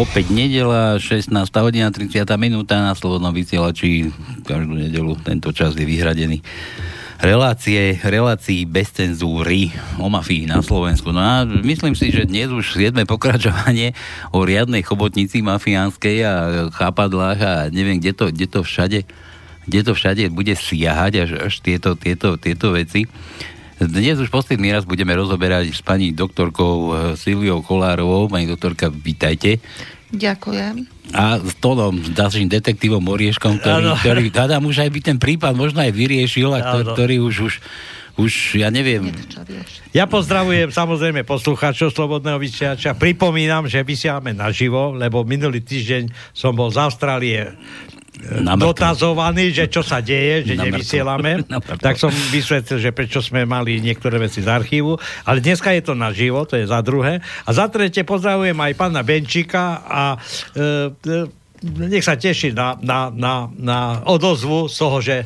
Opäť nedela, 16. hodina, 30. minúta na Slobodnom vysielači. Každú nedelu tento čas je vyhradený relácie, relácií bez cenzúry o mafii na Slovensku. No a myslím si, že dnes už siedme pokračovanie o riadnej chobotnici mafiánskej a chápadlách a neviem, kde to, kde to všade kde to všade bude siahať až, až tieto, tieto, tieto veci. Dnes už posledný raz budeme rozoberať s pani doktorkou eh, Silviou Kolárovou. Pani doktorka, vítajte. Ďakujem. A s Tonom, ďalším detektívom Orieškom, ktorý, ktorý tam už aj by ten prípad možno aj vyriešil, a ktorý, ktorý už, už už, ja neviem. Ja pozdravujem samozrejme poslucháčov Slobodného vysielača. Pripomínam, že vysielame naživo, lebo minulý týždeň som bol z Austrálie dotazovaný, že čo sa deje, že nevysielame. Tak som vysvetlil, že prečo sme mali niektoré veci z archívu. Ale dneska je to na živo, to je za druhé. A za tretie pozdravujem aj pána Benčíka a e, e, nech sa teší na, na, na, na odozvu z toho, že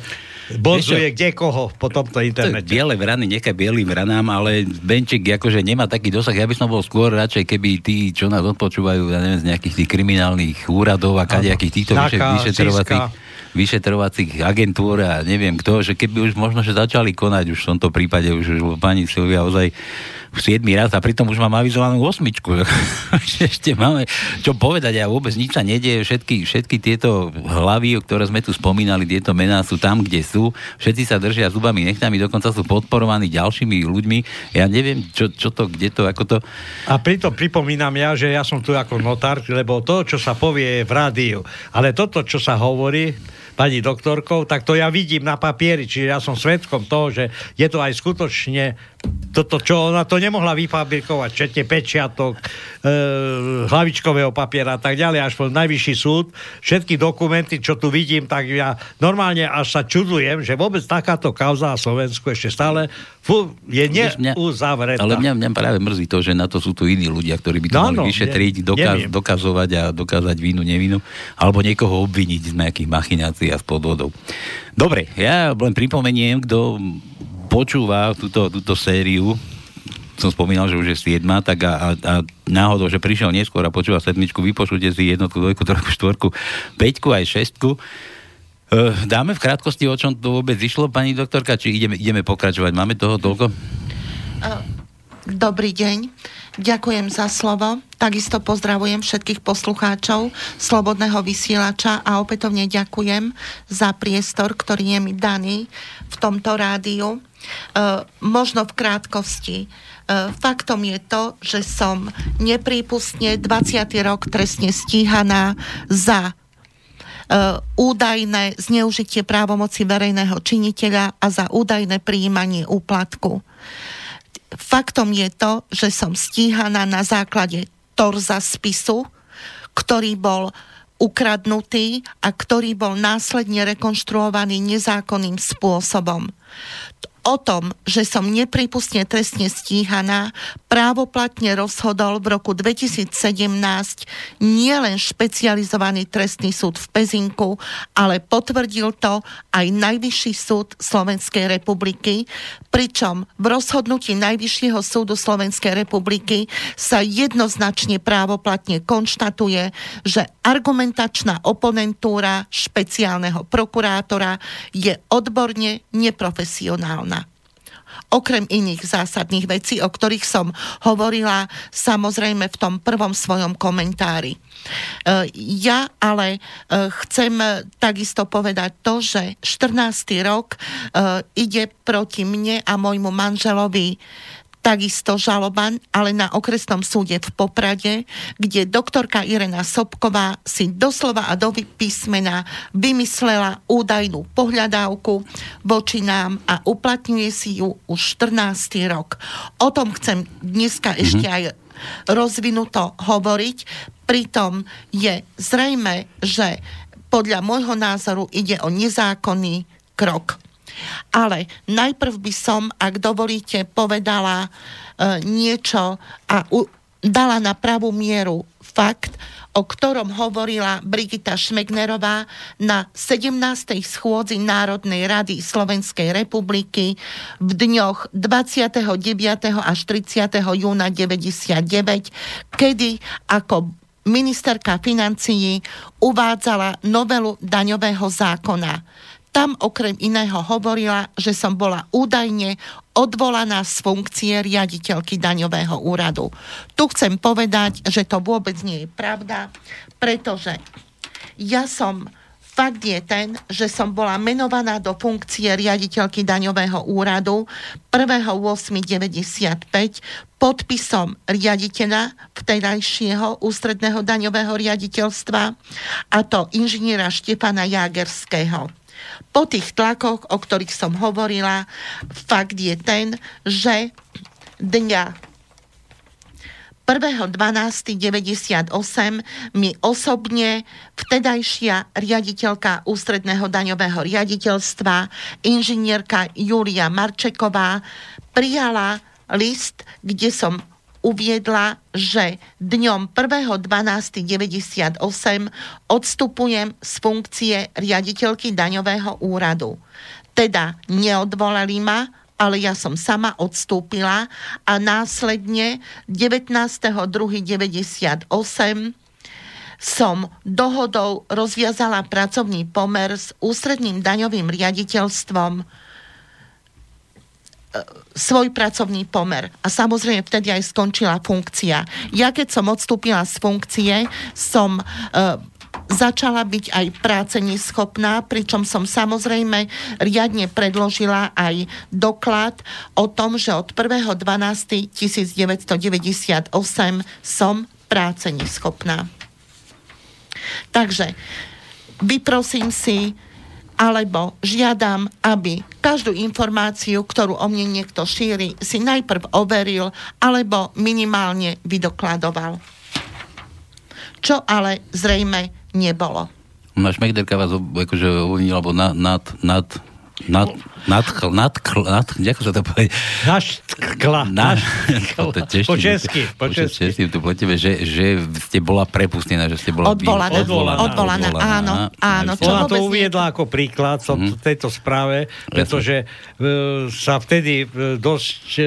Bozuje kde koho po tomto internete. To biele vrany, nechaj bielým vranám, ale Benčík akože nemá taký dosah. Ja by som bol skôr radšej, keby tí, čo nás odpočúvajú, ja neviem, z nejakých tých kriminálnych úradov a kadejakých týchto vyšetrovacích vyšetrovacích agentúr a neviem kto, že keby už možno, že začali konať už v tomto prípade, už, už pani Silvia ozaj 7 raz a pritom už mám avizovanú osmičku. Ešte máme čo povedať a vôbec nič sa nedieje. Všetky, všetky tieto hlavy, ktoré sme tu spomínali, tieto mená sú tam, kde sú. Všetci sa držia zubami, nechtami, dokonca sú podporovaní ďalšími ľuďmi. Ja neviem, čo, čo to, kde to, ako to... A pritom pripomínam ja, že ja som tu ako notár, lebo to, čo sa povie v rádiu, ale toto, čo sa hovorí, pani doktorkou, tak to ja vidím na papieri, čiže ja som svetkom toho, že je to aj skutočne toto, čo ona to nemohla vyfabrikovať, čete pečiatok, e, hlavičkového papiera a tak ďalej, až po najvyšší súd, všetky dokumenty, čo tu vidím, tak ja normálne až sa čudujem, že vôbec takáto kauza na Slovensku ešte stále fú, je neuzavretá. Ale mňa, mňa práve mrzí to, že na to sú tu iní ľudia, ktorí by to no, mali no, vyšetriť, dokaz, dokazovať a dokázať vínu, nevinu, alebo niekoho obviniť z nejakých machinácií a z podvodov. Dobre, ja len pripomeniem, kto počúva túto, túto sériu, som spomínal, že už je 7, tak a, a, a náhodou, že prišiel neskôr a počúva sedmičku, vypočujte si jednotku, dvojku, trojku, štvorku, peťku aj šestku. Uh, dáme v krátkosti, o čom to vôbec išlo, pani doktorka, či ideme, ideme pokračovať? Máme toho toľko? Uh, dobrý deň. Ďakujem za slovo. Takisto pozdravujem všetkých poslucháčov Slobodného vysielača a opätovne ďakujem za priestor, ktorý je mi daný v tomto rádiu. Uh, možno v krátkosti. Uh, faktom je to, že som neprípustne 20. rok trestne stíhaná za uh, údajné zneužitie právomoci verejného činiteľa a za údajné prijímanie úplatku. Faktom je to, že som stíhaná na základe torza spisu, ktorý bol ukradnutý a ktorý bol následne rekonštruovaný nezákonným spôsobom o tom, že som nepripustne trestne stíhaná, právoplatne rozhodol v roku 2017 nielen špecializovaný trestný súd v Pezinku, ale potvrdil to aj Najvyšší súd Slovenskej republiky, pričom v rozhodnutí Najvyššieho súdu Slovenskej republiky sa jednoznačne právoplatne konštatuje, že argumentačná oponentúra špeciálneho prokurátora je odborne neprofesionálna okrem iných zásadných vecí, o ktorých som hovorila samozrejme v tom prvom svojom komentári. E, ja ale e, chcem takisto povedať to, že 14. rok e, ide proti mne a môjmu manželovi takisto žaloba, ale na okresnom súde v Poprade, kde doktorka Irena Sobková si doslova a do písmena vymyslela údajnú pohľadávku voči nám a uplatňuje si ju už 14. rok. O tom chcem dneska mm-hmm. ešte aj rozvinuto hovoriť. Pritom je zrejme, že podľa môjho názoru ide o nezákonný krok. Ale najprv by som, ak dovolíte, povedala e, niečo a u, dala na pravú mieru fakt, o ktorom hovorila Brigita Šmegnerová na 17. schôdzi Národnej rady Slovenskej republiky v dňoch 29. až 30. júna 99, kedy ako ministerka financií uvádzala novelu daňového zákona. Tam okrem iného hovorila, že som bola údajne odvolaná z funkcie riaditeľky daňového úradu. Tu chcem povedať, že to vôbec nie je pravda, pretože ja som Fakt je ten, že som bola menovaná do funkcie riaditeľky daňového úradu 1.8.95 podpisom riaditeľa vtedajšieho ústredného daňového riaditeľstva a to inžiniera Štepana Jagerského. Po tých tlakoch, o ktorých som hovorila, fakt je ten, že dňa 1.12.98 mi osobne vtedajšia riaditeľka ústredného daňového riaditeľstva, inžinierka Julia Marčeková, prijala list, kde som uviedla, že dňom 1.12.98 odstupujem z funkcie riaditeľky daňového úradu. Teda neodvolali ma, ale ja som sama odstúpila a následne 19.2.98 som dohodou rozviazala pracovný pomer s ústredným daňovým riaditeľstvom svoj pracovný pomer. A samozrejme vtedy aj skončila funkcia. Ja keď som odstúpila z funkcie, som uh, začala byť aj práce neschopná, pričom som samozrejme riadne predložila aj doklad o tom, že od 1.12.1998 som práce neschopná. Takže vyprosím si alebo žiadam, aby každú informáciu, ktorú o mne niekto šíri, si najprv overil alebo minimálne vydokladoval. Čo ale zrejme nebolo. Náš Megderka vás akože uvinil, alebo nad, nad, nad nad, nad, nad, nad, ako sa to povie? Naštkla. Naš, to tiež, po česky. Po česky. tu po tebe, že, že ste bola prepustená, že ste bola... Odvolaná. Odvolaná, odvolaná, áno. áno čo Ona to uviedla ako príklad v mm. tejto správe, pretože uh, sa vtedy uh, dosť uh,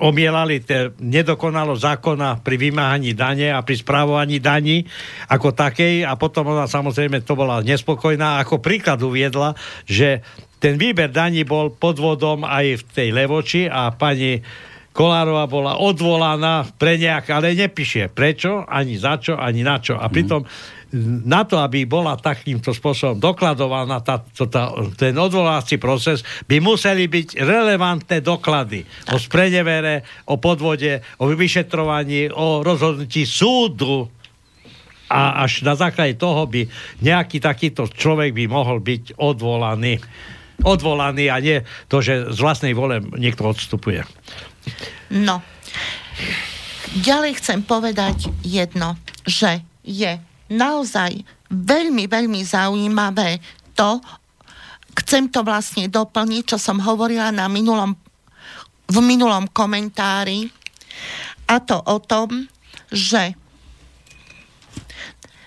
omielali te, nedokonalo zákona pri vymáhaní dane a pri správovaní daní ako takej a potom ona samozrejme to bola nespokojná. Ako príklad uviedla, že ten výber daní bol podvodom aj v tej Levoči a pani Kolárova bola odvolaná pre nejak, ale nepíše prečo, ani za čo, ani na čo. A mhm. pritom na to, aby bola takýmto spôsobom dokladovaná tá, to, tá, ten odvolávací proces, by museli byť relevantné doklady tak. o sprenevere, o podvode, o vyšetrovaní, o rozhodnutí súdu a až na základe toho by nejaký takýto človek by mohol byť odvolaný odvolaný a nie to, že z vlastnej vole niekto odstupuje. No. Ďalej chcem povedať jedno, že je naozaj veľmi, veľmi zaujímavé to, chcem to vlastne doplniť, čo som hovorila na minulom, v minulom komentári, a to o tom, že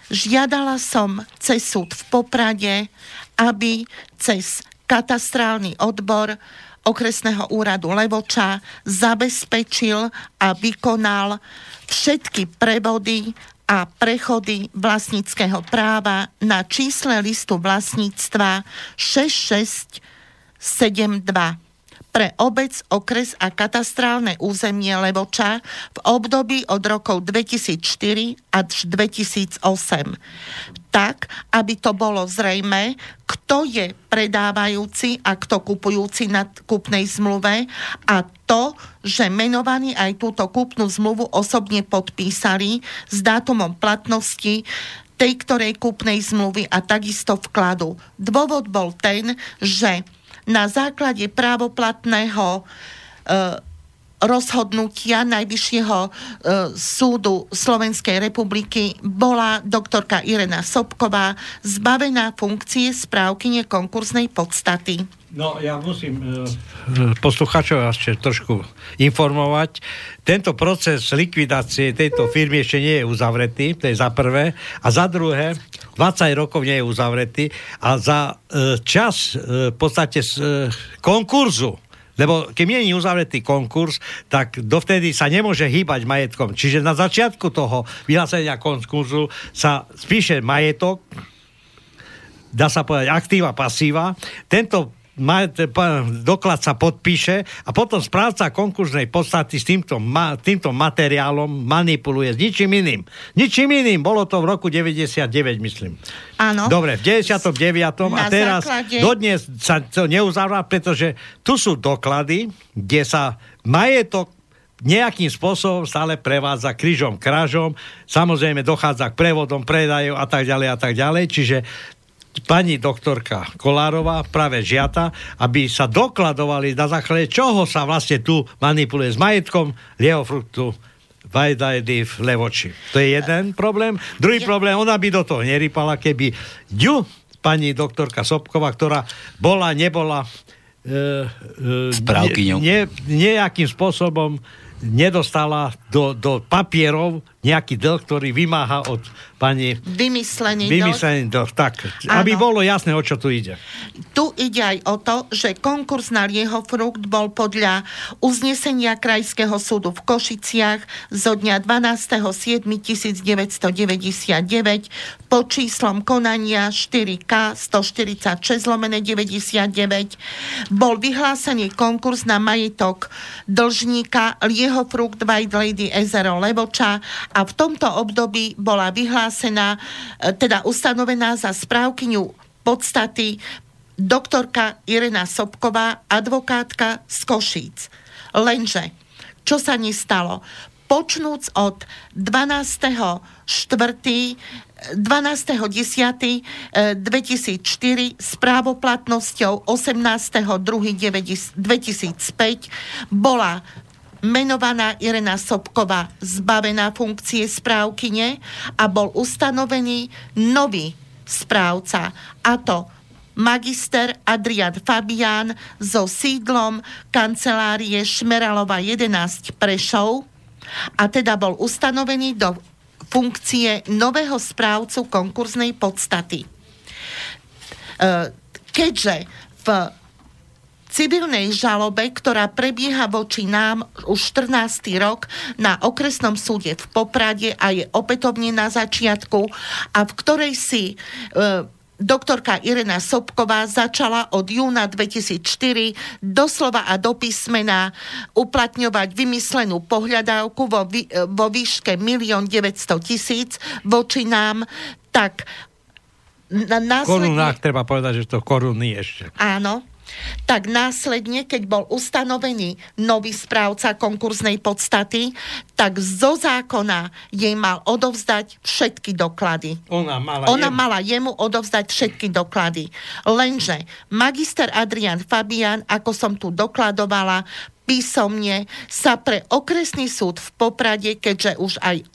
žiadala som cez súd v Poprade, aby cez katastrálny odbor okresného úradu Levoča zabezpečil a vykonal všetky prevody a prechody vlastníckého práva na čísle listu vlastníctva 6672 pre obec, okres a katastrálne územie Levoča v období od rokov 2004 až 2008. Tak, aby to bolo zrejme, kto je predávajúci a kto kupujúci na kúpnej zmluve a to, že menovaní aj túto kúpnu zmluvu osobne podpísali s dátumom platnosti tej ktorej kúpnej zmluvy a takisto vkladu. Dôvod bol ten, že na základe právoplatného e, rozhodnutia Najvyššieho e, súdu Slovenskej republiky bola doktorka Irena Sobková zbavená funkcie správkyne konkursnej podstaty. No, ja musím uh, posluchačov ešte trošku informovať. Tento proces likvidácie tejto firmy ešte nie je uzavretý, to je za prvé. A za druhé, 20 rokov nie je uzavretý. A za uh, čas uh, v podstate uh, konkurzu lebo keď nie je uzavretý konkurs, tak dovtedy sa nemôže hýbať majetkom. Čiže na začiatku toho vyhlásenia konkurzu sa spíše majetok, dá sa povedať aktíva, pasíva. Tento doklad sa podpíše a potom správca konkurznej podstaty s týmto, ma, týmto materiálom manipuluje s ničím iným. Ničím iným. Bolo to v roku 99, myslím. Áno. Dobre, v 99. a teraz základe... dodnes sa to neuzavra, pretože tu sú doklady, kde sa majetok nejakým spôsobom stále prevádza krížom krážom, samozrejme dochádza k prevodom, predajov a tak ďalej a tak ďalej, čiže pani doktorka Kolárová práve žiata, aby sa dokladovali na základe čoho sa vlastne tu manipuluje s majetkom liehofruktu Vajdajdy v Levoči. To je jeden problém. Druhý problém, ona by do toho nerypala, keby ďu pani doktorka Sobková, ktorá bola, nebola e, e, ne, nejakým spôsobom nedostala do, do papierov nejaký dlh, ktorý vymáha od pani... Vymyslený, vymyslený dlh. Tak, ano. aby bolo jasné, o čo tu ide. Tu ide aj o to, že konkurs na frukt bol podľa uznesenia Krajského súdu v Košiciach zo dňa 12.7.1999 pod číslom konania 4K 146 lomené 99 bol vyhlásený konkurs na majetok dlžníka Liehofrukt White Lady Ezero Levoča a v tomto období bola vyhlásená, e, teda ustanovená za správkyňu podstaty doktorka Irena Sobková, advokátka z Košíc. Lenže, čo sa nestalo? Počnúc od 12. 4. 12.10.2004 s právoplatnosťou 18.2.2005 bola menovaná Irena Sobková zbavená funkcie správkyne a bol ustanovený nový správca, a to magister Adrian Fabián so sídlom kancelárie Šmeralova 11 Prešov a teda bol ustanovený do funkcie nového správcu konkurznej podstaty. E, keďže v civilnej žalobe, ktorá prebieha voči nám už 14. rok na okresnom súde v Poprade a je opätovne na začiatku a v ktorej si e, doktorka Irena Sobková začala od júna 2004 doslova a do písmena uplatňovať vymyslenú pohľadávku vo, vý, vo výške 1 900 tisíc voči nám, tak na, následne... Korunách treba povedať, že to koruny ešte. Áno, tak následne, keď bol ustanovený nový správca konkurznej podstaty, tak zo zákona jej mal odovzdať všetky doklady. Ona mala, Ona jemu. mala jemu odovzdať všetky doklady. Lenže magister Adrian Fabian, ako som tu dokladovala, písomne sa pre okresný súd v Poprade, keďže už aj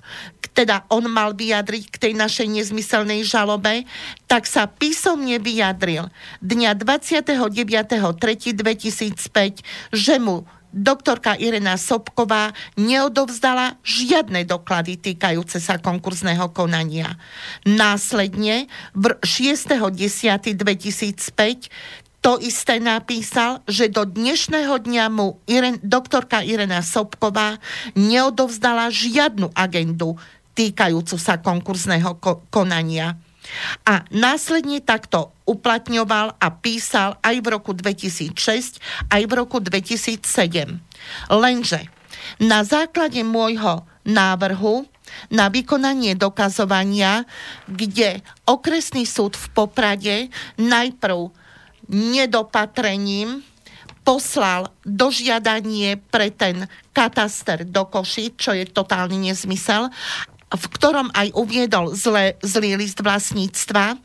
teda on mal vyjadriť k tej našej nezmyselnej žalobe, tak sa písomne vyjadril dňa 29.3.2005, že mu doktorka Irena Sobková neodovzdala žiadne doklady týkajúce sa konkurzného konania. Následne v 6.10.2005 to isté napísal, že do dnešného dňa mu Iren, doktorka Irena Sobková neodovzdala žiadnu agendu týkajúcu sa konkurzného ko- konania. A následne takto uplatňoval a písal aj v roku 2006, aj v roku 2007. Lenže na základe môjho návrhu na vykonanie dokazovania, kde okresný súd v Poprade najprv nedopatrením poslal dožiadanie pre ten kataster do Koši, čo je totálny nezmysel, v ktorom aj uviedol zle, zlý list vlastníctva,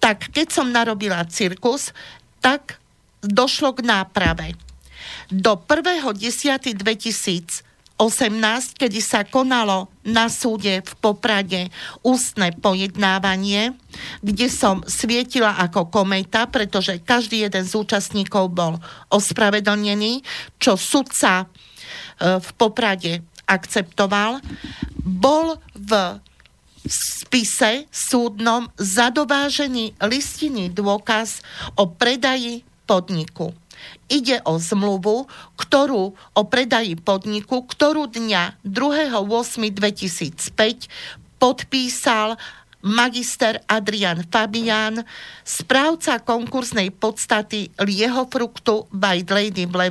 tak keď som narobila cirkus, tak došlo k náprave. Do 1.10.2018, kedy sa konalo na súde v Poprade ústne pojednávanie, kde som svietila ako kometa, pretože každý jeden z účastníkov bol ospravedlnený, čo sudca e, v Poprade akceptoval, bol v spise súdnom zadovážený listinný dôkaz o predaji podniku. Ide o zmluvu, ktorú o predaji podniku, ktorú dňa 2.8.2005 podpísal magister Adrian Fabian, správca konkursnej podstaty Lieho fruktu White Lady v.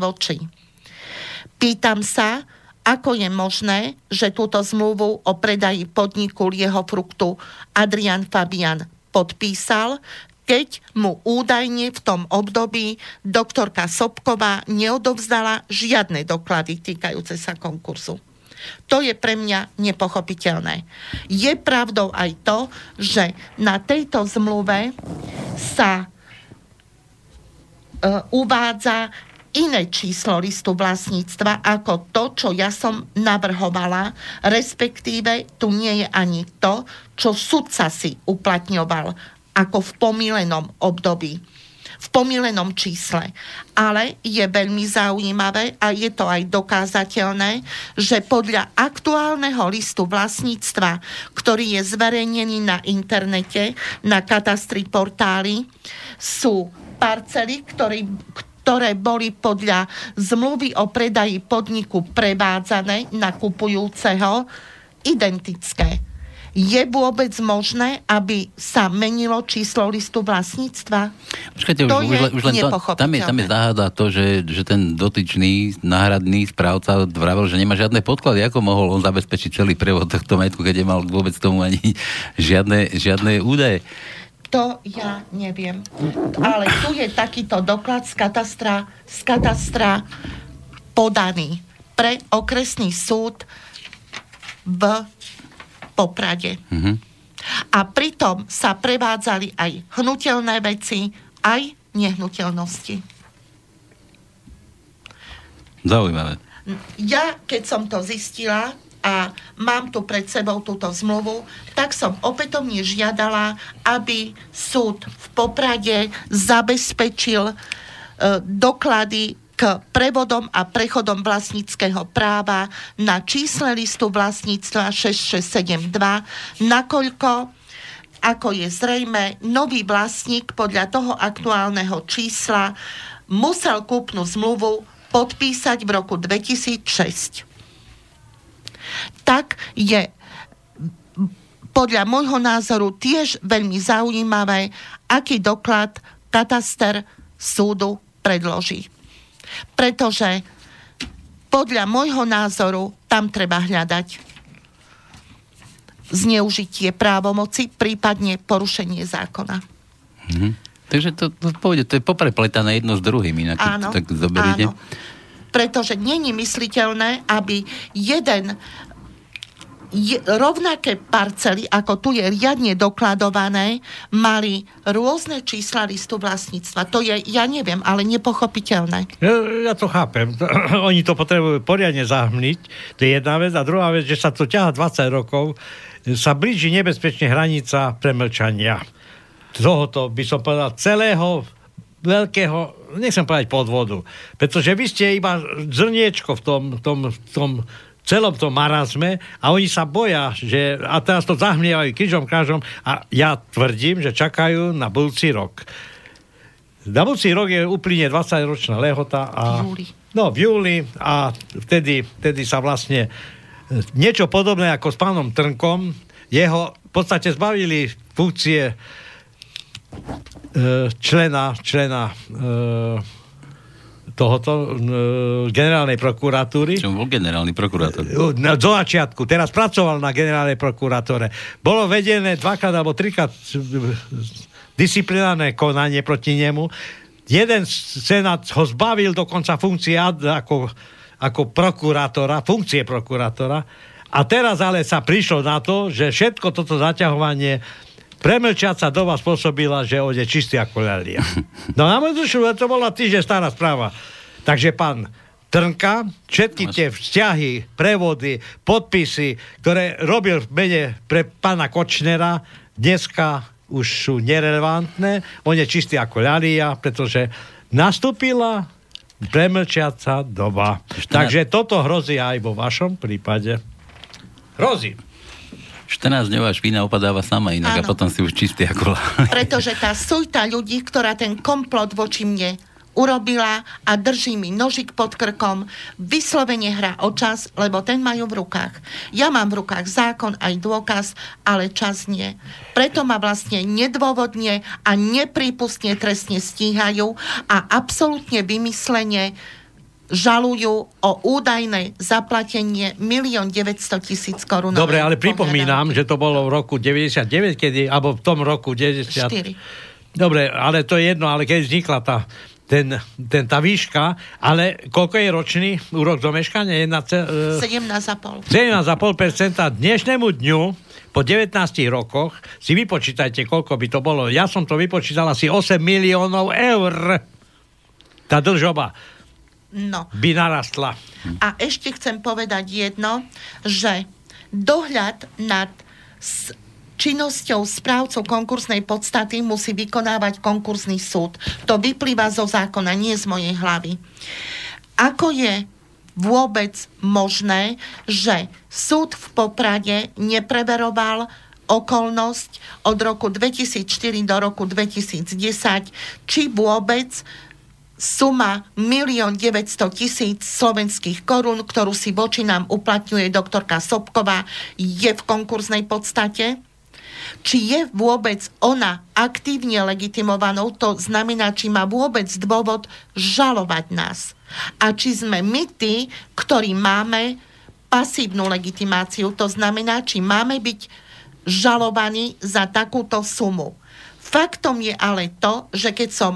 Pýtam sa, ako je možné, že túto zmluvu o predaji podniku Lieho fruktu Adrian Fabian podpísal, keď mu údajne v tom období doktorka Sobková neodovzdala žiadne doklady týkajúce sa konkursu. To je pre mňa nepochopiteľné. Je pravdou aj to, že na tejto zmluve sa uh, uvádza iné číslo listu vlastníctva ako to, čo ja som navrhovala, respektíve tu nie je ani to, čo sudca si uplatňoval ako v pomílenom období v pomílenom čísle. Ale je veľmi zaujímavé a je to aj dokázateľné, že podľa aktuálneho listu vlastníctva, ktorý je zverejnený na internete, na katastri portáli, sú parcely, ktorý, ktoré boli podľa zmluvy o predaji podniku prevádzané na kupujúceho, identické je vôbec možné, aby sa menilo číslo listu vlastníctva? Počkajte, to už, je už len to, tam, je, tam je záhada to, že, že ten dotyčný náhradný správca vravel, že nemá žiadne podklady. Ako mohol on zabezpečiť celý prevod tohto majetku, keď nemal vôbec tomu ani žiadne, žiadne údaje? To ja neviem. Ale tu je takýto doklad z katastra, z katastra podaný pre okresný súd v Poprade. Mm-hmm. A pritom sa prevádzali aj hnutelné veci, aj nehnuteľnosti. Zaujímavé. Ja, keď som to zistila mám tu pred sebou túto zmluvu, tak som opätovne žiadala, aby súd v Poprade zabezpečil e, doklady k prevodom a prechodom vlastníckého práva na čísle listu vlastníctva 6672, nakoľko ako je zrejme, nový vlastník podľa toho aktuálneho čísla musel kúpnu zmluvu podpísať v roku 2006. Tak je podľa môjho názoru tiež veľmi zaujímavé, aký doklad kataster súdu predloží pretože podľa môjho názoru tam treba hľadať zneužitie právomoci, prípadne porušenie zákona. Mhm. Takže to, to, povede, to je poprepletané jedno s druhým, inak áno, tak zoberiete. Áno. Pretože není mysliteľné, aby jeden je, rovnaké parcely, ako tu je riadne dokladované, mali rôzne čísla listu vlastníctva. To je, ja neviem, ale nepochopiteľné. Ja, ja to chápem. Oni to potrebujú poriadne zahmniť. To je jedna vec. A druhá vec, že sa to ťaha 20 rokov, sa blíži nebezpečne hranica premlčania. Tohoto by som povedal celého veľkého, nechcem povedať podvodu, pretože vy ste iba zrniečko v tom, tom, tom celom tom marazme a oni sa boja, že a teraz to zahmievajú križom krážom a ja tvrdím, že čakajú na budúci rok. Na budúci rok je úplne 20-ročná lehota a... V júli. No, v júli a vtedy, vtedy sa vlastne niečo podobné ako s pánom Trnkom, jeho v podstate zbavili funkcie e, člena, člena e, tohoto uh, generálnej prokuratúry. Čo bol generálny prokurátor? Na, do začiatku. Teraz pracoval na generálnej prokuratúre. Bolo vedené dvakrát alebo trikrát disciplinárne konanie proti nemu. Jeden senát ho zbavil dokonca funkcie ako, ako prokurátora, funkcie prokurátora. A teraz ale sa prišlo na to, že všetko toto zaťahovanie premlčiaca doba spôsobila, že on je čistý ako lelia. No na môj dušu, to bola týždeň stará správa. Takže pán Trnka, všetky tie vzťahy, prevody, podpisy, ktoré robil v mene pre pána Kočnera, dneska už sú nerelevantné. On je čistý ako ľalia, pretože nastúpila premlčiaca doba. Takže toto hrozí aj vo vašom prípade. Hrozí. 14 dňová špína opadáva sama inak Áno. a potom si už čistý ako Pretože tá sujta ľudí, ktorá ten komplot voči mne urobila a drží mi nožik pod krkom, vyslovene hra o čas, lebo ten majú v rukách. Ja mám v rukách zákon aj dôkaz, ale čas nie. Preto ma vlastne nedôvodne a neprípustne trestne stíhajú a absolútne vymyslenie žalujú o údajné zaplatenie 1 900 tisíc korún. Dobre, ale pripomínam, že to bolo v roku 99, kedy, alebo v tom roku 90. 4. Dobre, ale to je jedno, ale keď vznikla tá ten, ten, tá výška, ale koľko je ročný úrok zomeškania? 17,5. 17,5% dnešnému dňu po 19 rokoch si vypočítajte, koľko by to bolo. Ja som to vypočítal asi 8 miliónov eur. Tá držoba no. by narastla. A ešte chcem povedať jedno, že dohľad nad činnosťou správcov konkursnej podstaty musí vykonávať konkursný súd. To vyplýva zo zákona, nie z mojej hlavy. Ako je vôbec možné, že súd v Poprade nepreveroval okolnosť od roku 2004 do roku 2010, či vôbec suma 1 900 tisíc slovenských korún, ktorú si voči nám uplatňuje doktorka Sobková, je v konkurznej podstate? či je vôbec ona aktívne legitimovanou, to znamená, či má vôbec dôvod žalovať nás. A či sme my tí, ktorí máme pasívnu legitimáciu, to znamená, či máme byť žalovaní za takúto sumu. Faktom je ale to, že keď som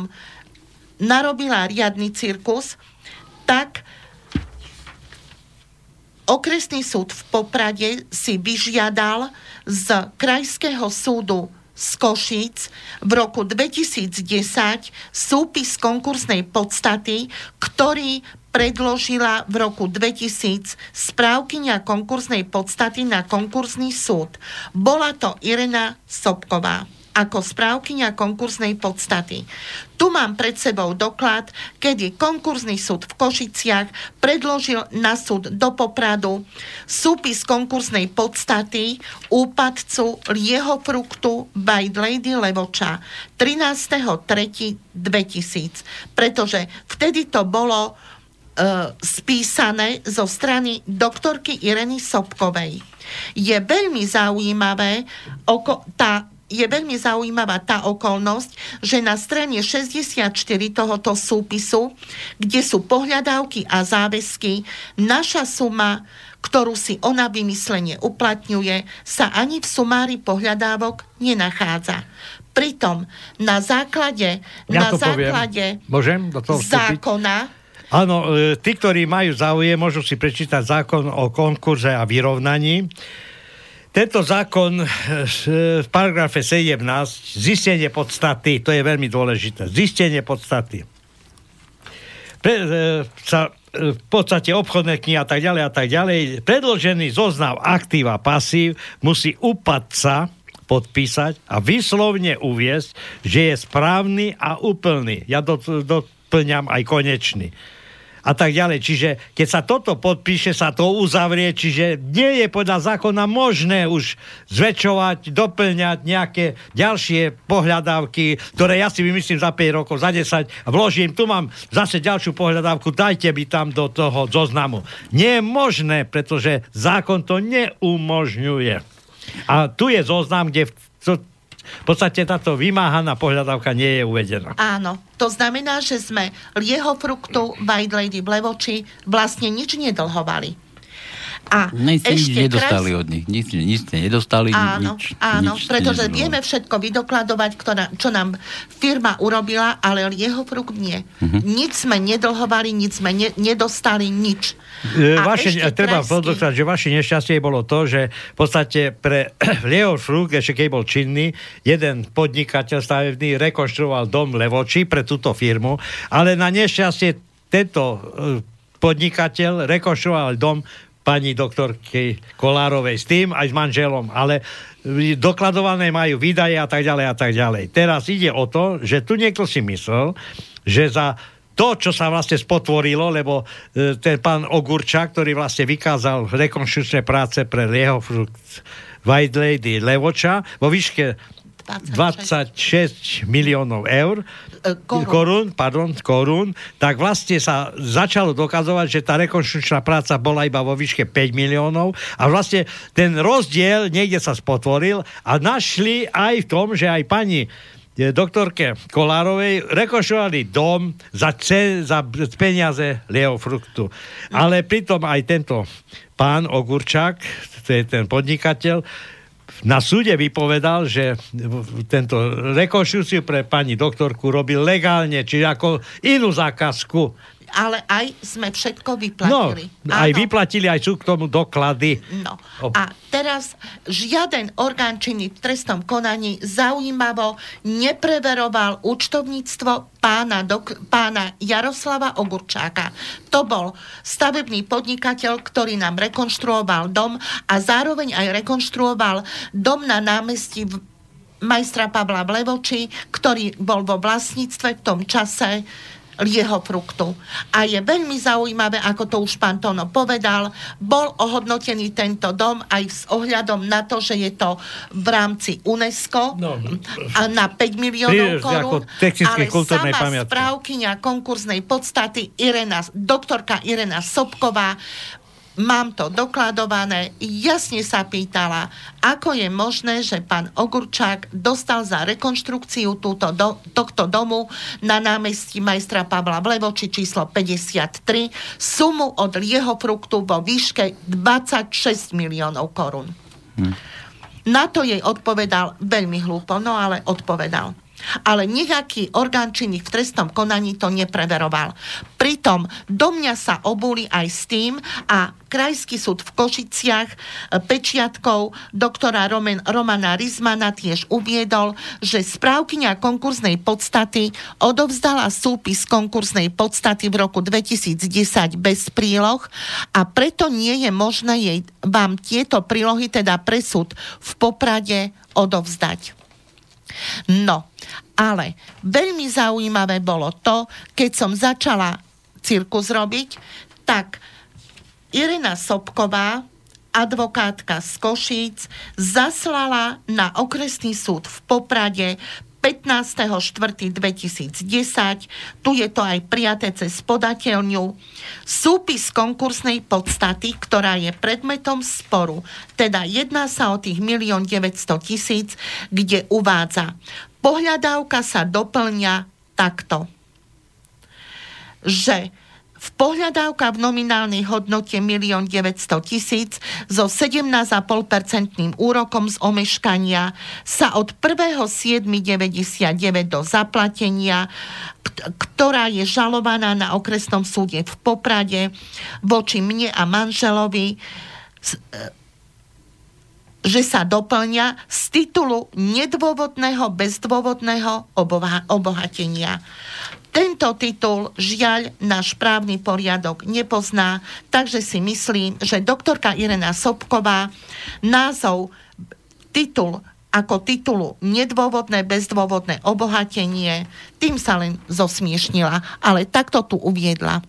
narobila riadny cirkus, tak okresný súd v Poprade si vyžiadal z Krajského súdu z Košíc v roku 2010 súpis konkursnej podstaty, ktorý predložila v roku 2000 správkynia konkursnej podstaty na konkursný súd. Bola to Irena Sobková ako správkynia konkursnej podstaty. Tu mám pred sebou doklad, kedy konkurzný súd v Košiciach predložil na súd do Popradu súpis konkursnej podstaty úpadcu Lieho fruktu by Lady Levoča 13.3.2000, pretože vtedy to bolo e, spísané zo strany doktorky Ireny Sobkovej. Je veľmi zaujímavé oko, tá je veľmi zaujímavá tá okolnosť, že na strane 64 tohoto súpisu, kde sú pohľadávky a záväzky, naša suma, ktorú si ona vymyslene uplatňuje, sa ani v sumári pohľadávok nenachádza. Pritom na základe, ja na základe Môžem do toho zákona Áno, e, tí, ktorí majú záujem, môžu si prečítať zákon o konkurze a vyrovnaní. Tento zákon eh, v paragrafe 17, zistenie podstaty, to je veľmi dôležité, zistenie podstaty. Pre, e, sa, e, v podstate obchodné knihy a tak ďalej a tak ďalej. Predložený zoznam aktív a pasív musí upadca podpísať a vyslovne uviesť, že je správny a úplný. Ja doplňam aj konečný a tak ďalej. Čiže keď sa toto podpíše, sa to uzavrie, čiže nie je podľa zákona možné už zväčšovať, doplňať nejaké ďalšie pohľadávky, ktoré ja si vymyslím za 5 rokov, za 10 a vložím, tu mám zase ďalšiu pohľadávku, dajte mi tam do toho zoznamu. Nie je možné, pretože zákon to neumožňuje. A tu je zoznam, kde v podstate táto vymáhaná pohľadávka nie je uvedená. Áno, to znamená, že sme lieho fruktu White Lady Levoči vlastne nič nedlhovali. A nič ešte nedostali kras... od nich. Nič, nič nedostali. Áno, nič, áno nič pretože vieme všetko vydokladovať, ktorá, čo nám firma urobila, ale jeho frukt nie. Uh-huh. Nič sme nedlhovali, nič sme ne, nedostali, nič. E, vaše, treba krajský... že vaše nešťastie bolo to, že v podstate pre Leo Fruk, ešte keď bol činný, jeden podnikateľ stavebný rekonštruoval dom Levoči pre túto firmu, ale na nešťastie tento podnikateľ rekonštruoval dom pani doktorky Kolárovej s tým, aj s manželom, ale dokladované majú výdaje a tak ďalej a tak ďalej. Teraz ide o to, že tu niekto si myslel, že za to, čo sa vlastne spotvorilo, lebo e, ten pán Ogurča, ktorý vlastne vykázal rekonštrukčné práce pre jeho White Lady Levoča vo výške 26 miliónov eur, e, korún. korún, pardon, korún, tak vlastne sa začalo dokazovať, že tá rekonštrukčná práca bola iba vo výške 5 miliónov a vlastne ten rozdiel niekde sa spotvoril a našli aj v tom, že aj pani e, doktorke Kolárovej rekonštruovali dom za, ce, za peniaze Leo Fruktu. Ale pritom aj tento pán Ogurčák, to je ten podnikateľ, na súde vypovedal, že tento rekonštrukciu pre pani doktorku robil legálne, čiže ako inú zákazku ale aj sme všetko vyplatili. No, aj vyplatili, aj sú k tomu doklady. No. A teraz žiaden orgán činný v trestnom konaní zaujímavo nepreveroval účtovníctvo pána, dok- pána Jaroslava Ogurčáka. To bol stavebný podnikateľ, ktorý nám rekonštruoval dom a zároveň aj rekonštruoval dom na námestí v majstra Pavla Vlevoči, ktorý bol vo vlastníctve v tom čase jeho fruktu. A je veľmi zaujímavé, ako to už pán Tono povedal, bol ohodnotený tento dom aj s ohľadom na to, že je to v rámci UNESCO no, a na 5 miliónov korún, ale sama pamiatky. správkyňa konkurznej podstaty Irena, doktorka Irena Sobková mám to dokladované, jasne sa pýtala, ako je možné, že pán Ogurčák dostal za rekonštrukciu túto do, tohto domu na námestí majstra Pavla Vlevoči číslo 53 sumu od jeho fruktu vo výške 26 miliónov korún. Hm. Na to jej odpovedal veľmi hlúpo, no ale odpovedal ale nejaký orgán činný v trestnom konaní to nepreveroval. Pritom do mňa sa obuli aj s tým a Krajský súd v Košiciach e, pečiatkou doktora Roman, Romana Rizmana tiež uviedol, že správkynia konkurznej podstaty odovzdala súpis konkurznej podstaty v roku 2010 bez príloh a preto nie je možné jej vám tieto prílohy, teda presud v Poprade odovzdať. No, ale veľmi zaujímavé bolo to, keď som začala cirkus robiť, tak Irina Sobková, advokátka z Košíc, zaslala na okresný súd v Poprade 15.4.2010, tu je to aj prijaté cez podateľňu, súpis konkursnej podstaty, ktorá je predmetom sporu, teda jedná sa o tých 1 900 tisíc, kde uvádza, pohľadávka sa doplňa takto, že v pohľadávka v nominálnej hodnote 1 900 tisíc so 17,5% úrokom z omeškania sa od 1.7.99 do zaplatenia, ktorá je žalovaná na okresnom súde v Poprade voči mne a manželovi že sa doplňa z titulu nedôvodného, bezdôvodného oboha- obohatenia. Tento titul žiaľ náš právny poriadok nepozná, takže si myslím, že doktorka Irena Sobková názov titul ako titulu nedôvodné, bezdôvodné obohatenie, tým sa len zosmiešnila, ale takto tu uviedla.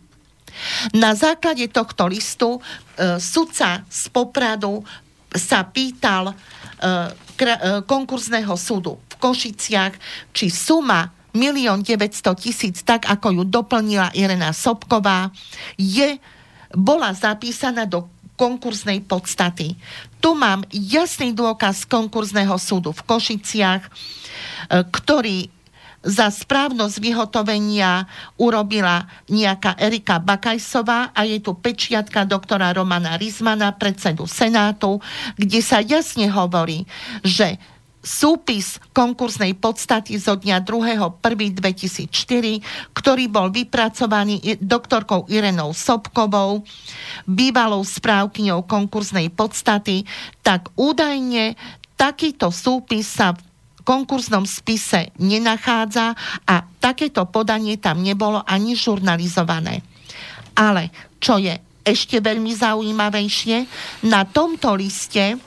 Na základe tohto listu e, sudca z Popradu sa pýtal e, e, konkurzného súdu v Košiciach, či suma 1 900 tisíc, tak ako ju doplnila Irena Sobková, je, bola zapísaná do konkurznej podstaty. Tu mám jasný dôkaz konkurzného súdu v Košiciach, e, ktorý za správnosť vyhotovenia urobila nejaká Erika Bakajsová a je tu pečiatka doktora Romana Rizmana, predsedu Senátu, kde sa jasne hovorí, že súpis konkursnej podstaty zo dňa 2.1.2004, ktorý bol vypracovaný doktorkou Irenou Sobkovou, bývalou správkyňou konkursnej podstaty, tak údajne takýto súpis sa v konkursnom spise nenachádza a takéto podanie tam nebolo ani žurnalizované. Ale čo je ešte veľmi zaujímavejšie, na tomto liste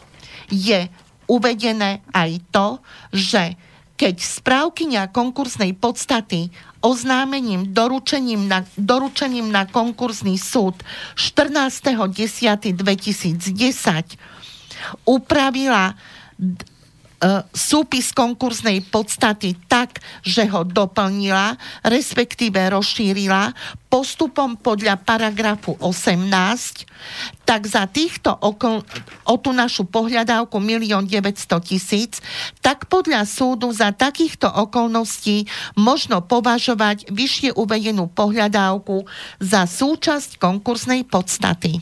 je uvedené aj to, že keď správkynia konkursnej podstaty oznámením doručením na, doručením na konkursný súd 14.10.2010 upravila súpis konkurznej podstaty tak, že ho doplnila, respektíve rozšírila postupom podľa paragrafu 18, tak za týchto okol, o tú našu pohľadávku 1 900 tisíc, tak podľa súdu za takýchto okolností možno považovať vyššie uvedenú pohľadávku za súčasť konkursnej podstaty.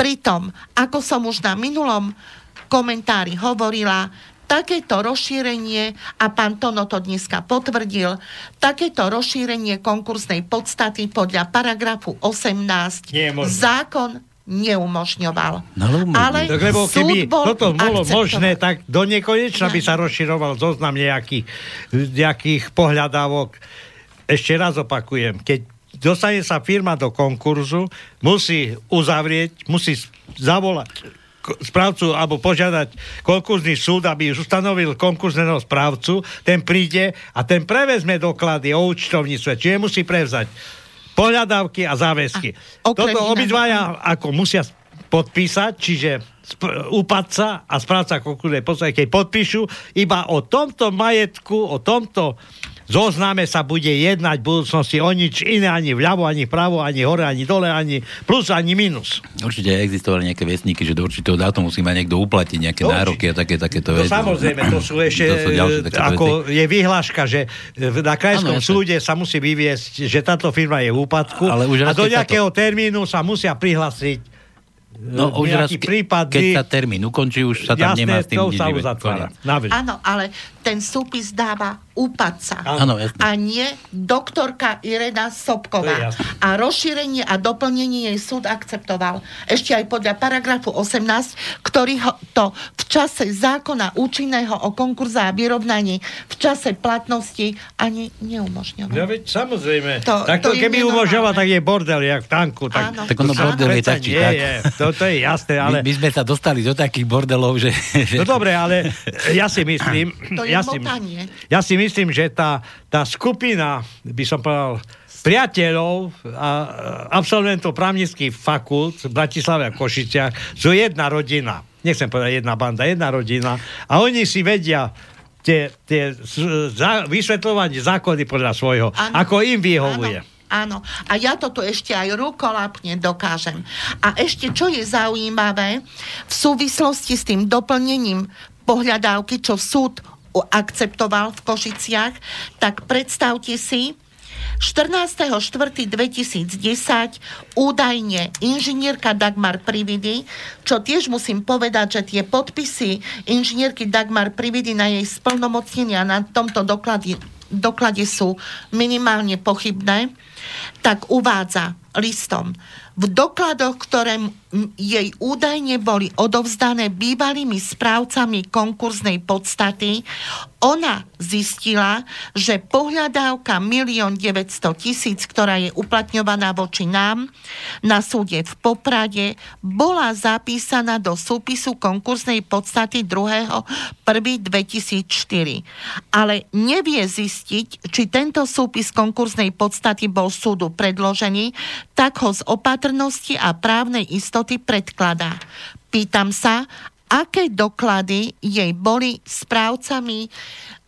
Pritom, ako som už na minulom komentári hovorila, takéto rozšírenie, a pán Tono to dneska potvrdil, takéto rozšírenie konkursnej podstaty podľa paragrafu 18 zákon neumožňoval. No, ale tak, lebo keby bol toto bolo možné, tak do nekonečna by sa rozširoval zoznam nejakých, nejakých pohľadávok. Ešte raz opakujem, keď dostane sa firma do konkurzu, musí uzavrieť, musí zavolať správcu alebo požiadať konkurzný súd, aby ustanovil konkurzného správcu, ten príde a ten prevezme doklady o účtovníctve, čiže musí prevzať pohľadávky a záväzky. A, Toto obidvaja ako musia podpísať, čiže sp- úpadca a správca konkurznej podstate, keď podpíšu, iba o tomto majetku, o tomto zozname sa bude jednať v budúcnosti o nič iné, ani vľavo, ani vpravo, ani hore, ani dole, ani plus, ani minus. Určite existovali nejaké vesníky, že do určitého dátumu musí mať niekto uplatiť nejaké Určite. nároky a také, takéto veci. Samozrejme, to sú ešte, to sú ako veci. je vyhláška, že na krajskom ano, súde sa musí vyviesť, že táto firma je v úpadku Ale už a do nejakého to... termínu sa musia prihlásiť No už raz, ke, prípad, keď sa termín ukončí, už sa tam jasné, nemá s tým nič Áno, ale ten súpis dáva úpadca. Áno, a nie doktorka Irena Sobková. A rozšírenie a doplnenie jej súd akceptoval. Ešte aj podľa paragrafu 18, ktorý ho to v čase zákona účinného o konkurza a vyrovnaní v čase platnosti ani neumožňoval. No veď samozrejme. To, tak to, to keby umožňoval, tak je bordel, jak v tanku. Tak, tak ono bordel je tak, či tak. Je, to, to je jasné, ale... My, my sme sa dostali do takých bordelov, že... No dobre, ale ja si myslím... To je ja si, ja si myslím, že tá, tá skupina, by som povedal, priateľov a absolventov právnických fakult v Bratislave a Košiciach sú jedna rodina. Nechcem povedať jedna banda, jedna rodina. A oni si vedia tie, tie za, vysvetľovať zákony podľa svojho, ano. ako im vyhovuje. Ano. Áno. A ja toto ešte aj rukolapne dokážem. A ešte, čo je zaujímavé, v súvislosti s tým doplnením pohľadávky, čo súd akceptoval v Košiciach, tak predstavte si, 14.4.2010 údajne inžinierka Dagmar Prividy, čo tiež musím povedať, že tie podpisy inžinierky Dagmar Prividy na jej splnomocnenia na tomto doklade, doklade sú minimálne pochybné, tak uvádza listom. V dokladoch, ktoré jej údajne boli odovzdané bývalými správcami konkurznej podstaty, ona zistila, že pohľadávka 1 900 tisíc, ktorá je uplatňovaná voči nám na súde v Poprade, bola zapísaná do súpisu konkursnej podstaty 2.1.2004. Ale nevie zistiť, či tento súpis konkursnej podstaty bol súdu predložený, tak ho z opatrnosti a právnej istoty predkladá. Pýtam sa, aké doklady jej boli správcami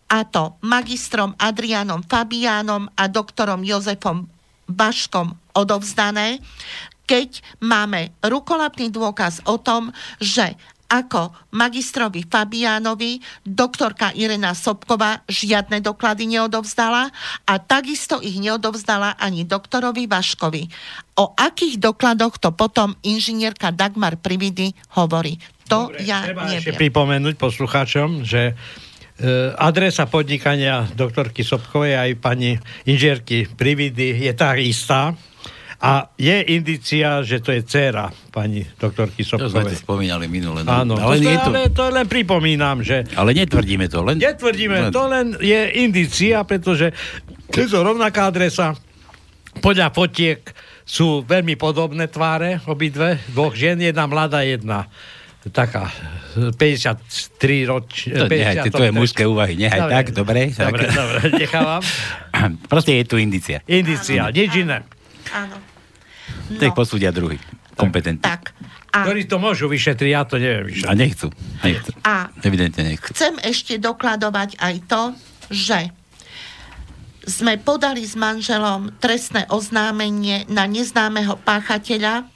a to magistrom Adrianom Fabiánom a doktorom Jozefom Baškom odovzdané, keď máme rukolapný dôkaz o tom, že ako magistrovi Fabiánovi doktorka Irena Sobková žiadne doklady neodovzdala a takisto ich neodovzdala ani doktorovi Vaškovi. O akých dokladoch to potom inžinierka Dagmar Prividy hovorí? To Dobre, ja treba neviem. ešte pripomenúť poslucháčom, že e, adresa podnikania doktorky Sobkovej aj pani inžierky Prividy je tá istá, a je indícia, že to je dcera pani doktorky Sobkovej. To sme to spomínali minule. No. Áno, ale, to, to... Ale to len pripomínam, že... Ale netvrdíme to. Len... Netvrdíme, len... to len je indícia, pretože je to rovnaká adresa, podľa fotiek sú veľmi podobné tváre, obidve, dvoch žien, jedna mladá, jedna taká 53 roč... To, 50, nehaj, to je mužské úvahy, nehaj dobre, tak, dobre. Dobre, tak. dobre, nechávam. Proste je tu indícia. Indícia, nič iné. Áno. No. Tak posúdia druhý, kompetentný. Tak. A, Ktorí to môžu vyšetriť, ja to neviem vyšetriť. A nechcú. nechcú. A Evidentne nechcú. Chcem ešte dokladovať aj to, že sme podali s manželom trestné oznámenie na neznámeho páchateľa,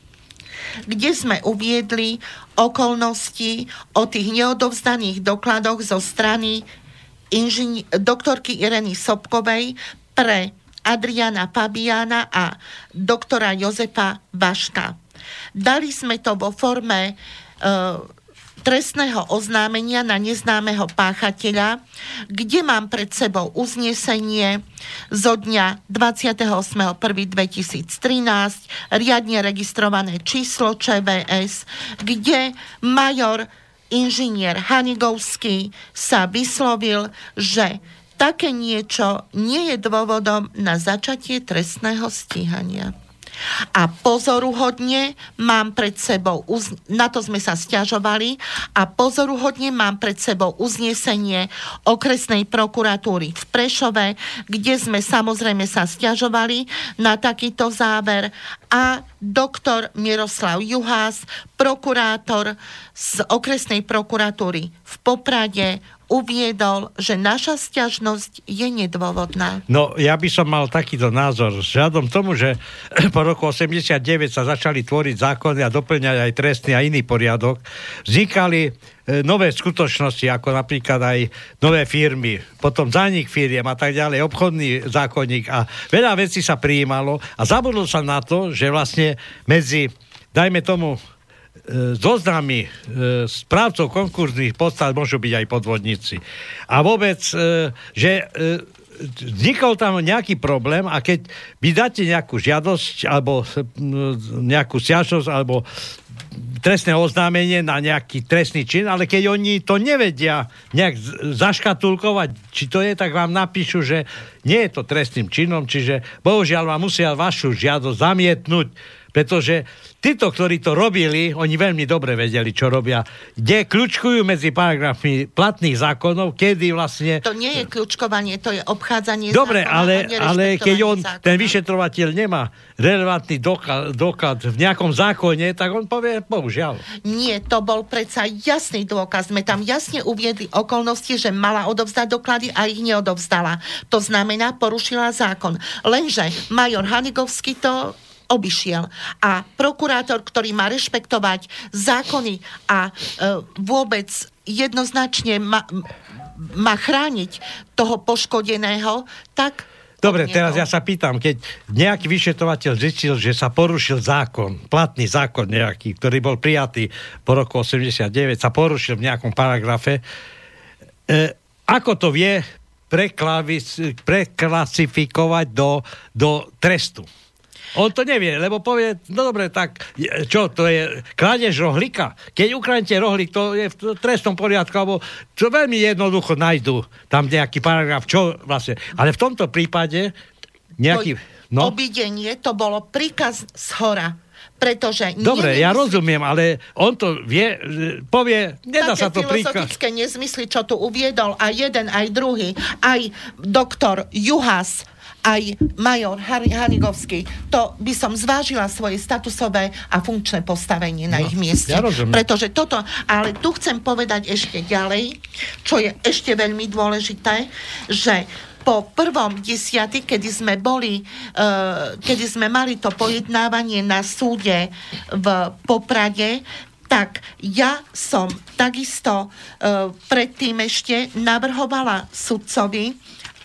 kde sme uviedli okolnosti o tých neodovzdaných dokladoch zo strany inžini- doktorky Ireny Sobkovej pre Adriana Fabiana a doktora Jozefa Vaška. Dali sme to vo forme uh, trestného oznámenia na neznámeho páchateľa, kde mám pred sebou uznesenie zo dňa 28.1.2013, riadne registrované číslo ČBS, kde major inžinier Hanigovský sa vyslovil, že také niečo nie je dôvodom na začatie trestného stíhania. A pozoruhodne mám pred sebou, na to sme sa stiažovali, a pozoruhodne mám pred sebou uznesenie okresnej prokuratúry v Prešove, kde sme samozrejme sa stiažovali na takýto záver a doktor Miroslav Juhás, prokurátor z okresnej prokuratúry v Poprade, uviedol, že naša stiažnosť je nedôvodná. No, ja by som mal takýto názor. Žiadom tomu, že po roku 89 sa začali tvoriť zákony a doplňať aj trestný a iný poriadok, vznikali e, nové skutočnosti, ako napríklad aj nové firmy, potom zanik firiem a tak ďalej, obchodný zákonník a veľa vecí sa prijímalo a zabudlo sa na to, že vlastne medzi, dajme tomu, zoznamy e, správcov konkurzných podstat môžu byť aj podvodníci. A vôbec, e, že vznikol tam nejaký problém a keď vy dáte nejakú žiadosť alebo nejakú stiažnosť alebo trestné oznámenie na nejaký trestný čin, ale keď oni to nevedia nejak zaškatulkovať, či to je, tak vám napíšu, že nie je to trestným činom, čiže bohužiaľ vám musia vašu žiadosť zamietnúť, pretože títo, ktorí to robili, oni veľmi dobre vedeli, čo robia. Kde kľúčkujú medzi paragrafmi platných zákonov, kedy vlastne... To nie je kľúčkovanie, to je obchádzanie Dobre, zákona ale, ale keď on, zákona. ten vyšetrovateľ nemá relevantný doklad, doklad v nejakom zákone, tak on povie, bohužiaľ. Nie, to bol predsa jasný dôkaz. Sme tam jasne uviedli okolnosti, že mala odovzdať doklady a ich neodovzdala. To znamená, porušila zákon. Lenže major Hanigovský to obišiel. A prokurátor, ktorý má rešpektovať zákony a e, vôbec jednoznačne má, má chrániť toho poškodeného, tak Dobre, teraz ja sa pýtam, keď nejaký vyšetrovateľ zistil, že sa porušil zákon, platný zákon nejaký, ktorý bol prijatý po roku 89, sa porušil v nejakom paragrafe, e, ako to vie preklasifikovať do, do trestu? On to nevie, lebo povie, no dobre, tak čo, to je krádež rohlíka? Keď ukradnete rohlík, to je v trestnom poriadku, alebo čo veľmi jednoducho nájdu tam nejaký paragraf, čo vlastne. Ale v tomto prípade nejaký... No? Obidenie to bolo príkaz z hora pretože... Dobre, ja rozumiem, ale on to vie, povie, nedá sa to príkaz. filozofické nezmysly, čo tu uviedol aj jeden, aj druhý, aj doktor Juhas, aj major Hanigovský, to by som zvážila svoje statusové a funkčné postavenie na no, ich mieste. Ja Pretože toto, ale tu chcem povedať ešte ďalej, čo je ešte veľmi dôležité, že po prvom desiaty, kedy sme boli, uh, kedy sme mali to pojednávanie na súde v Poprade, tak ja som takisto uh, predtým ešte navrhovala sudcovi,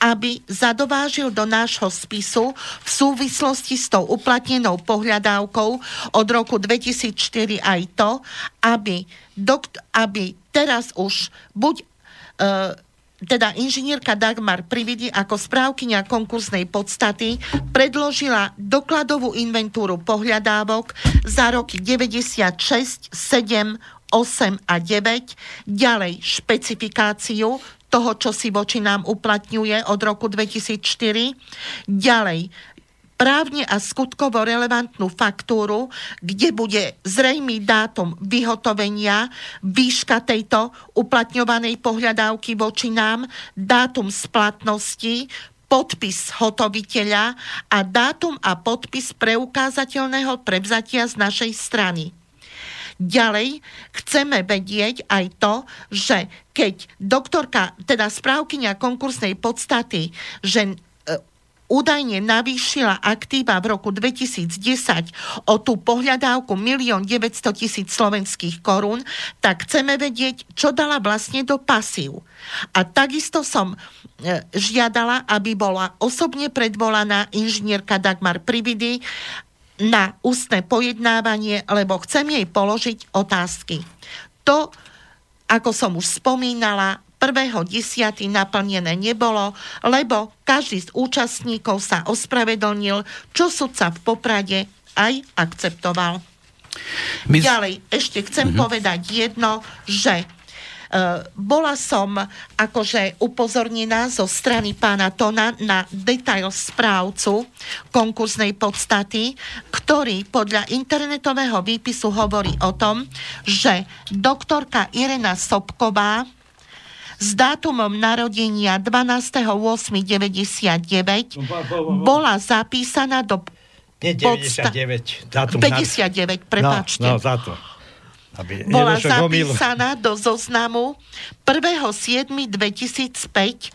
aby zadovážil do nášho spisu v súvislosti s tou uplatnenou pohľadávkou od roku 2004 aj to, aby, dokt- aby teraz už buď uh, teda inžinierka Dagmar Prividi ako správkynia konkursnej podstaty predložila dokladovú inventúru pohľadávok za roky 96, 7, 8 a 9, ďalej špecifikáciu toho, čo si voči nám uplatňuje od roku 2004. Ďalej, právne a skutkovo relevantnú faktúru, kde bude zrejmý dátum vyhotovenia, výška tejto uplatňovanej pohľadávky voči nám, dátum splatnosti, podpis hotoviteľa a dátum a podpis preukázateľného prevzatia z našej strany. Ďalej chceme vedieť aj to, že keď doktorka, teda správkynia konkursnej podstaty, že údajne navýšila aktíva v roku 2010 o tú pohľadávku 1 900 tisíc slovenských korún, tak chceme vedieť, čo dala vlastne do pasív. A takisto som e, žiadala, aby bola osobne predvolaná inžinierka Dagmar Prividy na ústne pojednávanie, lebo chcem jej položiť otázky. To, ako som už spomínala, prvého desiaty naplnené nebolo, lebo každý z účastníkov sa ospravedlnil, čo sudca v Poprade aj akceptoval. My... Ďalej, ešte chcem mm-hmm. povedať jedno, že bola som akože upozornená zo strany pána Tona na detail správcu konkursnej podstaty, ktorý podľa internetového výpisu hovorí o tom, že doktorka Irena Sobková s dátumom narodenia 12.8.99 bola zapísaná do Nie 99, dátum 59, prepáčte. No, no za to. Aby bola zapísaná do zoznamu 1.7.2005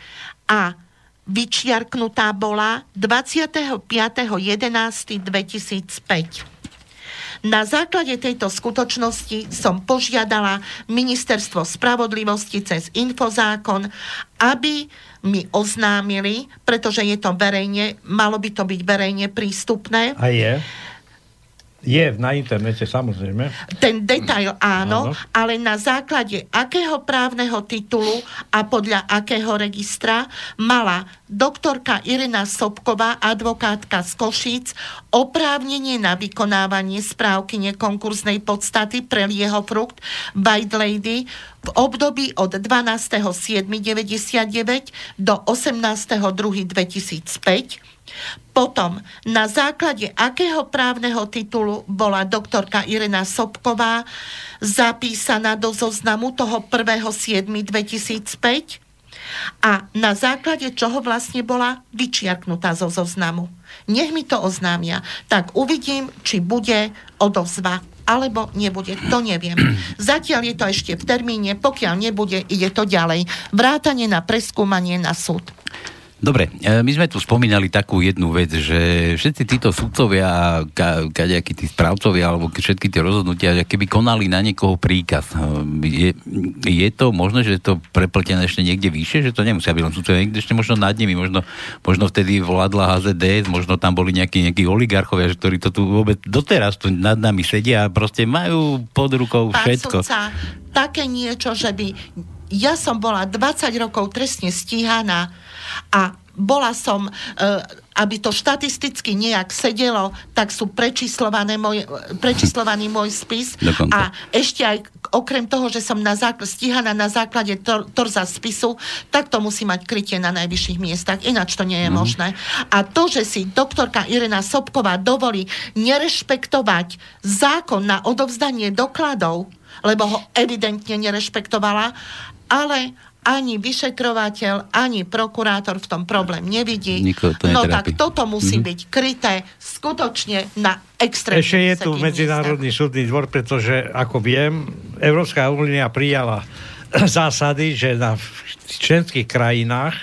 a vyčiarknutá bola 25.11.2005. Na základe tejto skutočnosti som požiadala Ministerstvo spravodlivosti cez infozákon, aby mi oznámili, pretože je to verejne, malo by to byť verejne prístupné. A je? Je na internete, samozrejme. Ten detail áno, áno, ale na základe akého právneho titulu a podľa akého registra mala doktorka Irena Sobková, advokátka z Košíc, oprávnenie na vykonávanie správky nekonkursnej podstaty pre lieho frukt White Lady v období od 12.7.99 do 18.2.2005 potom, na základe akého právneho titulu bola doktorka Irena Sobková zapísaná do zoznamu toho 1.7.2005 a na základe čoho vlastne bola vyčiarknutá zo zoznamu. Nech mi to oznámia. Tak uvidím, či bude odozva alebo nebude, to neviem. Zatiaľ je to ešte v termíne, pokiaľ nebude, ide to ďalej. Vrátanie na preskúmanie na súd. Dobre, e, my sme tu spomínali takú jednu vec, že všetci títo sudcovia a kadejakí tí správcovia alebo všetky tie rozhodnutia, keby konali na niekoho príkaz. E, je, je to možné, že je to prepltené ešte niekde vyššie, že to nemusia byť len sudcovia, niekde ešte možno nad nimi, možno, možno vtedy vládla HZD, možno tam boli nejakí, nejakí oligarchovia, ktorí to tu vôbec doteraz tu nad nami sedia a proste majú pod rukou Pán všetko. Sudca, také niečo, že by ja som bola 20 rokov trestne stíhaná a bola som, e, aby to štatisticky nejak sedelo, tak sú prečíslované môj, prečíslovaný môj spis Dokonca. a ešte aj okrem toho, že som na základ, stíhaná na základe tor, torza spisu, tak to musí mať krytie na najvyšších miestach, ináč to nie je mm. možné. A to, že si doktorka Irena Sobková dovolí nerešpektovať zákon na odovzdanie dokladov, lebo ho evidentne nerešpektovala, ale ani vyšetrovateľ, ani prokurátor v tom problém nevidí. to no tak toto musí mm-hmm. byť kryté skutočne na extrémne Ešte je tu Medzinárodný súdny dvor, pretože, ako viem, Európska únia prijala zásady, že na členských krajinách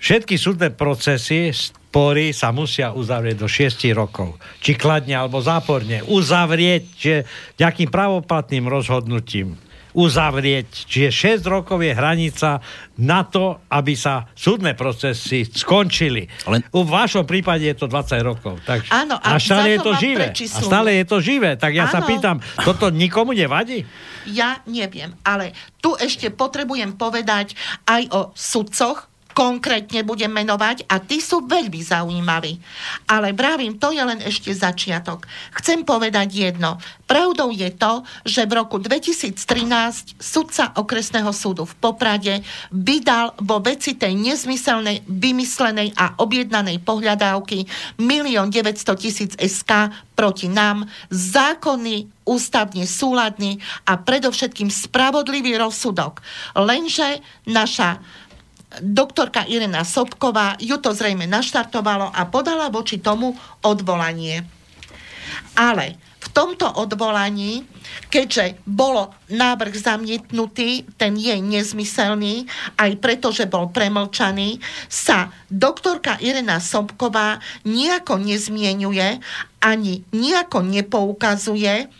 všetky súdne procesy spory sa musia uzavrieť do 6 rokov. Či kladne alebo záporne. Uzavrieť že nejakým pravoplatným rozhodnutím uzavrieť. Čiže 6 rokov je hranica na to, aby sa súdne procesy skončili. Len... U vašom prípade je to 20 rokov. Tak, Áno, a, a stále je to živé. A stále je to živé. Tak ja Áno. sa pýtam, toto nikomu nevadí? Ja neviem, ale tu ešte potrebujem povedať aj o sudcoch, konkrétne budem menovať a tí sú veľmi zaujímaví. Ale vravím, to je len ešte začiatok. Chcem povedať jedno. Pravdou je to, že v roku 2013 sudca okresného súdu v Poprade vydal vo veci tej nezmyselnej, vymyslenej a objednanej pohľadávky 1 900 000 SK proti nám zákonný, ústavne súladný a predovšetkým spravodlivý rozsudok. Lenže naša doktorka Irena Sobková ju to zrejme naštartovalo a podala voči tomu odvolanie. Ale v tomto odvolaní, keďže bolo návrh zamietnutý, ten je nezmyselný, aj preto, že bol premlčaný, sa doktorka Irena Sobková nejako nezmienuje, ani nejako nepoukazuje,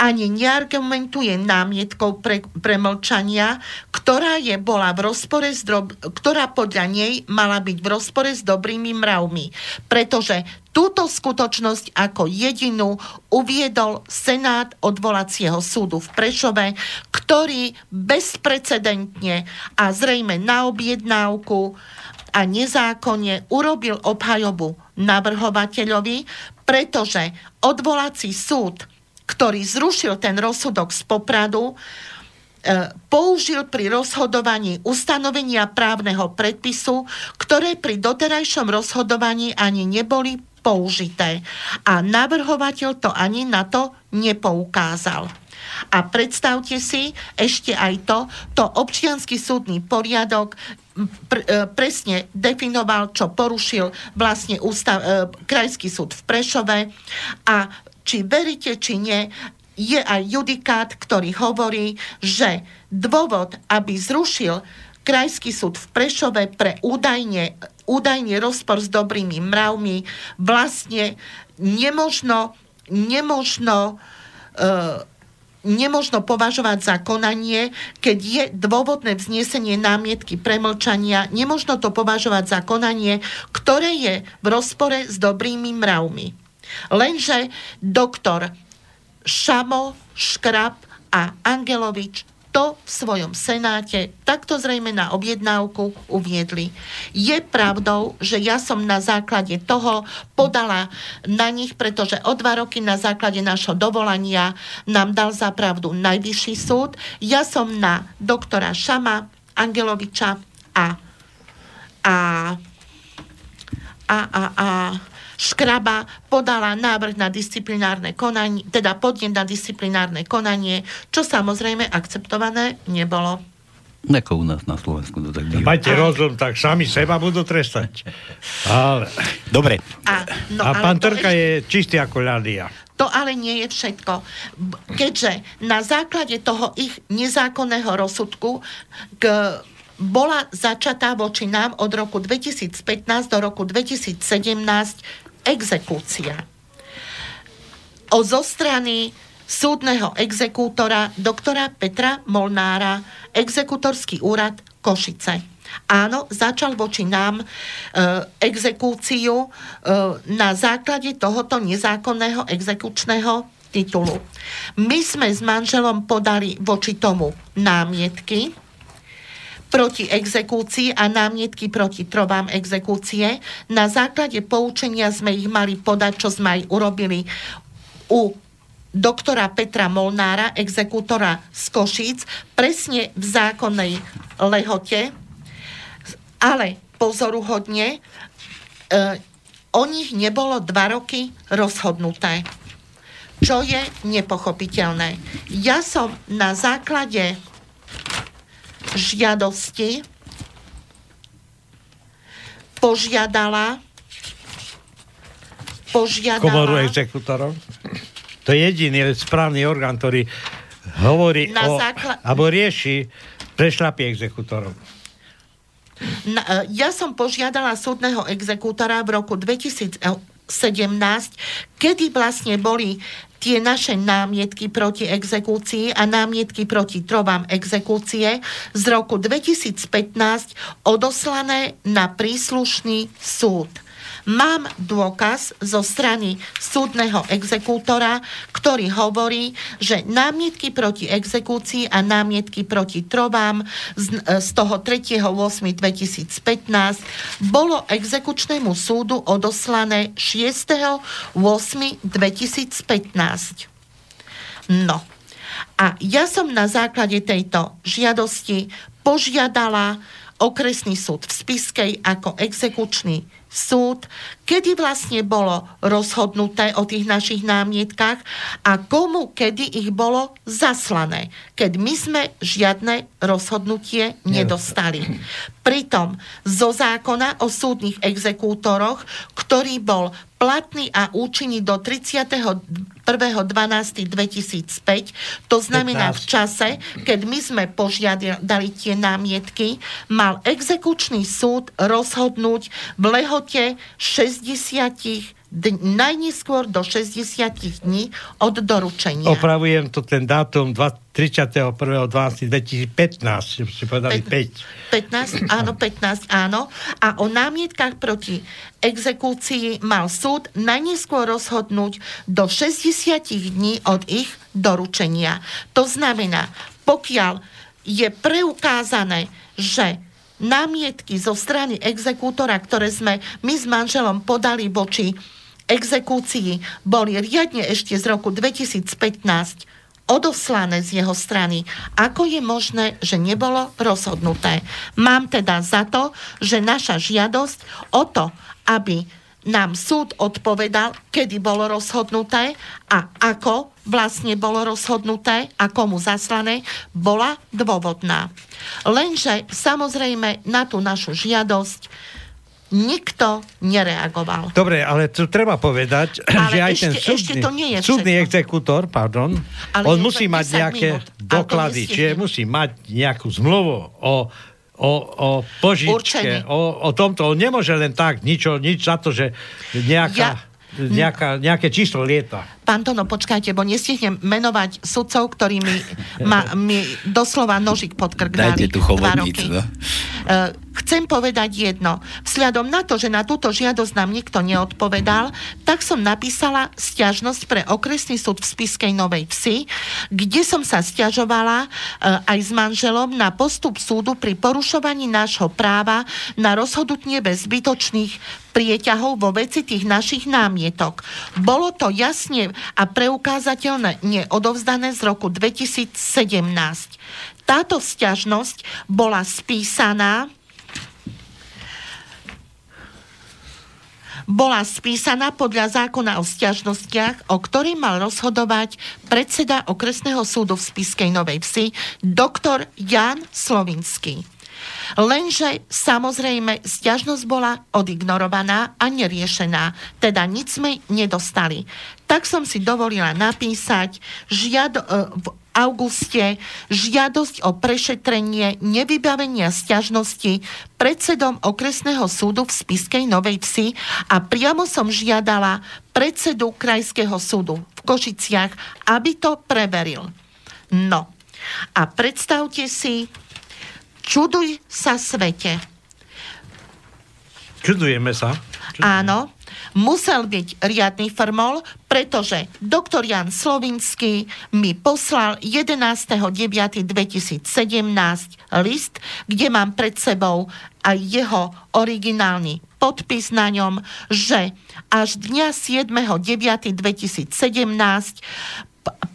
ani neargumentuje námietkou pre, premlčania, ktorá je bola v rozpore s drob, ktorá podľa nej mala byť v rozpore s dobrými mravmi. Pretože túto skutočnosť ako jedinú uviedol Senát odvolacieho súdu v Prešove, ktorý bezprecedentne a zrejme na objednávku a nezákonne urobil obhajobu navrhovateľovi, pretože odvolací súd ktorý zrušil ten rozsudok z Popradu, e, použil pri rozhodovaní ustanovenia právneho predpisu, ktoré pri doterajšom rozhodovaní ani neboli použité. A navrhovateľ to ani na to nepoukázal. A predstavte si ešte aj to, to občianský súdny poriadok pr- e, presne definoval, čo porušil vlastne ústav, e, krajský súd v Prešove a či veríte, či nie, je aj judikát, ktorý hovorí, že dôvod, aby zrušil Krajský súd v Prešove pre údajne, údajne rozpor s dobrými mravmi vlastne nemožno, nemožno uh, nemožno považovať za konanie, keď je dôvodné vznesenie námietky premlčania, nemožno to považovať za konanie, ktoré je v rozpore s dobrými mravmi. Lenže doktor Šamo, Škrab a Angelovič to v svojom senáte takto zrejme na objednávku uviedli. Je pravdou, že ja som na základe toho podala na nich, pretože o dva roky na základe našho dovolania nám dal za pravdu najvyšší súd. Ja som na doktora Šama, Angeloviča a a a, a, a Škraba podala návrh na disciplinárne konanie, teda podnet na disciplinárne konanie, čo samozrejme akceptované nebolo. Ako u nás na Slovensku to tak býva. Majte rozum, tak sami seba budú trestať. Ale... Dobre. A, no, a pán Trka ešte... je čistý ako ľadia. To ale nie je všetko. Keďže na základe toho ich nezákonného rozsudku k bola začatá voči nám od roku 2015 do roku 2017 exekúcia. O zo strany súdneho exekútora doktora Petra Molnára, exekutorský úrad Košice. Áno, začal voči nám e, exekúciu e, na základe tohoto nezákonného exekučného titulu. My sme s manželom podali voči tomu námietky, proti exekúcii a námietky proti trobám exekúcie. Na základe poučenia sme ich mali podať, čo sme aj urobili u doktora Petra Molnára, exekútora z Košíc, presne v zákonnej lehote, ale pozoruhodne, e, o nich nebolo dva roky rozhodnuté, čo je nepochopiteľné. Ja som na základe žiadosti požiadala požiadala... Komoru exekutorov? To je jediný správny orgán, ktorý hovorí o, zákla... alebo rieši prešlapy exekutorov. Na, ja som požiadala súdneho exekútora v roku 2017, kedy vlastne boli tie naše námietky proti exekúcii a námietky proti trovám exekúcie z roku 2015 odoslané na príslušný súd. Mám dôkaz zo strany súdneho exekútora, ktorý hovorí, že námietky proti exekúcii a námietky proti trovám z, z toho 3.8.2015 bolo exekučnému súdu odoslané 6.8.2015. No. A ja som na základe tejto žiadosti požiadala okresný súd v Spiskej ako exekučný súd, kedy vlastne bolo rozhodnuté o tých našich námietkách a komu kedy ich bolo zaslané, keď my sme žiadne rozhodnutie nedostali. Pritom zo zákona o súdnych exekútoroch, ktorý bol platný a účinný do 31.12.2005, to znamená v čase, keď my sme požiadali tie námietky, mal exekučný súd rozhodnúť v lehote 60 dň, najneskôr do 60 dní od doručenia. Opravujem to ten dátum 31.12.2015, si povedali 5. 15, áno, 15, áno. A o námietkach proti exekúcii mal súd najneskôr rozhodnúť do 60 dní od ich doručenia. To znamená, pokiaľ je preukázané, že námietky zo strany exekútora, ktoré sme my s manželom podali voči exekúcií boli riadne ešte z roku 2015 odoslané z jeho strany. Ako je možné, že nebolo rozhodnuté? Mám teda za to, že naša žiadosť o to, aby nám súd odpovedal, kedy bolo rozhodnuté a ako vlastne bolo rozhodnuté a komu zaslané, bola dôvodná. Lenže samozrejme na tú našu žiadosť nikto nereagoval. Dobre, ale to treba povedať, ale že aj ešte, ten súdny, ešte to nie je súdny exekútor, pardon, ale on musí mať nejaké minút. doklady, čiže musí mať nejakú zmluvu o o, o požičke, o, o tomto. On nemôže len tak, nič, nič za to, že nejaká... Ja nejaká, nejaké číslo lieta. Pán Tono, počkajte, bo nestihnem menovať sudcov, ktorí mi, ma, mi doslova nožik pod krk Dajte tu chobotnicu. No? Uh, chcem povedať jedno. Vzhľadom na to, že na túto žiadosť nám nikto neodpovedal, tak som napísala stiažnosť pre okresný súd v Spiskej Novej Vsi, kde som sa stiažovala uh, aj s manželom na postup súdu pri porušovaní nášho práva na rozhodnutie bez zbytočných prieťahov vo veci tých našich námietok. Bolo to jasne a preukázateľne neodovzdané z roku 2017. Táto sťažnosť bola spísaná bola spísaná podľa zákona o stiažnostiach, o ktorý mal rozhodovať predseda okresného súdu v Spiskej Novej Vsi, doktor Jan Slovinský. Lenže samozrejme stiažnosť bola odignorovaná a neriešená, teda nič sme nedostali. Tak som si dovolila napísať žiad, e, v auguste žiadosť o prešetrenie nevybavenia stiažnosti predsedom okresného súdu v Spiskej Novej Vsi a priamo som žiadala predsedu Krajského súdu v Košiciach, aby to preveril. No a predstavte si, Čuduj sa svete. Čudujeme sa. Čudujeme. Áno, musel byť riadny formol, pretože doktor Jan Slovinský mi poslal 11.9.2017 list, kde mám pred sebou aj jeho originálny podpis na ňom, že až dňa 7.9.2017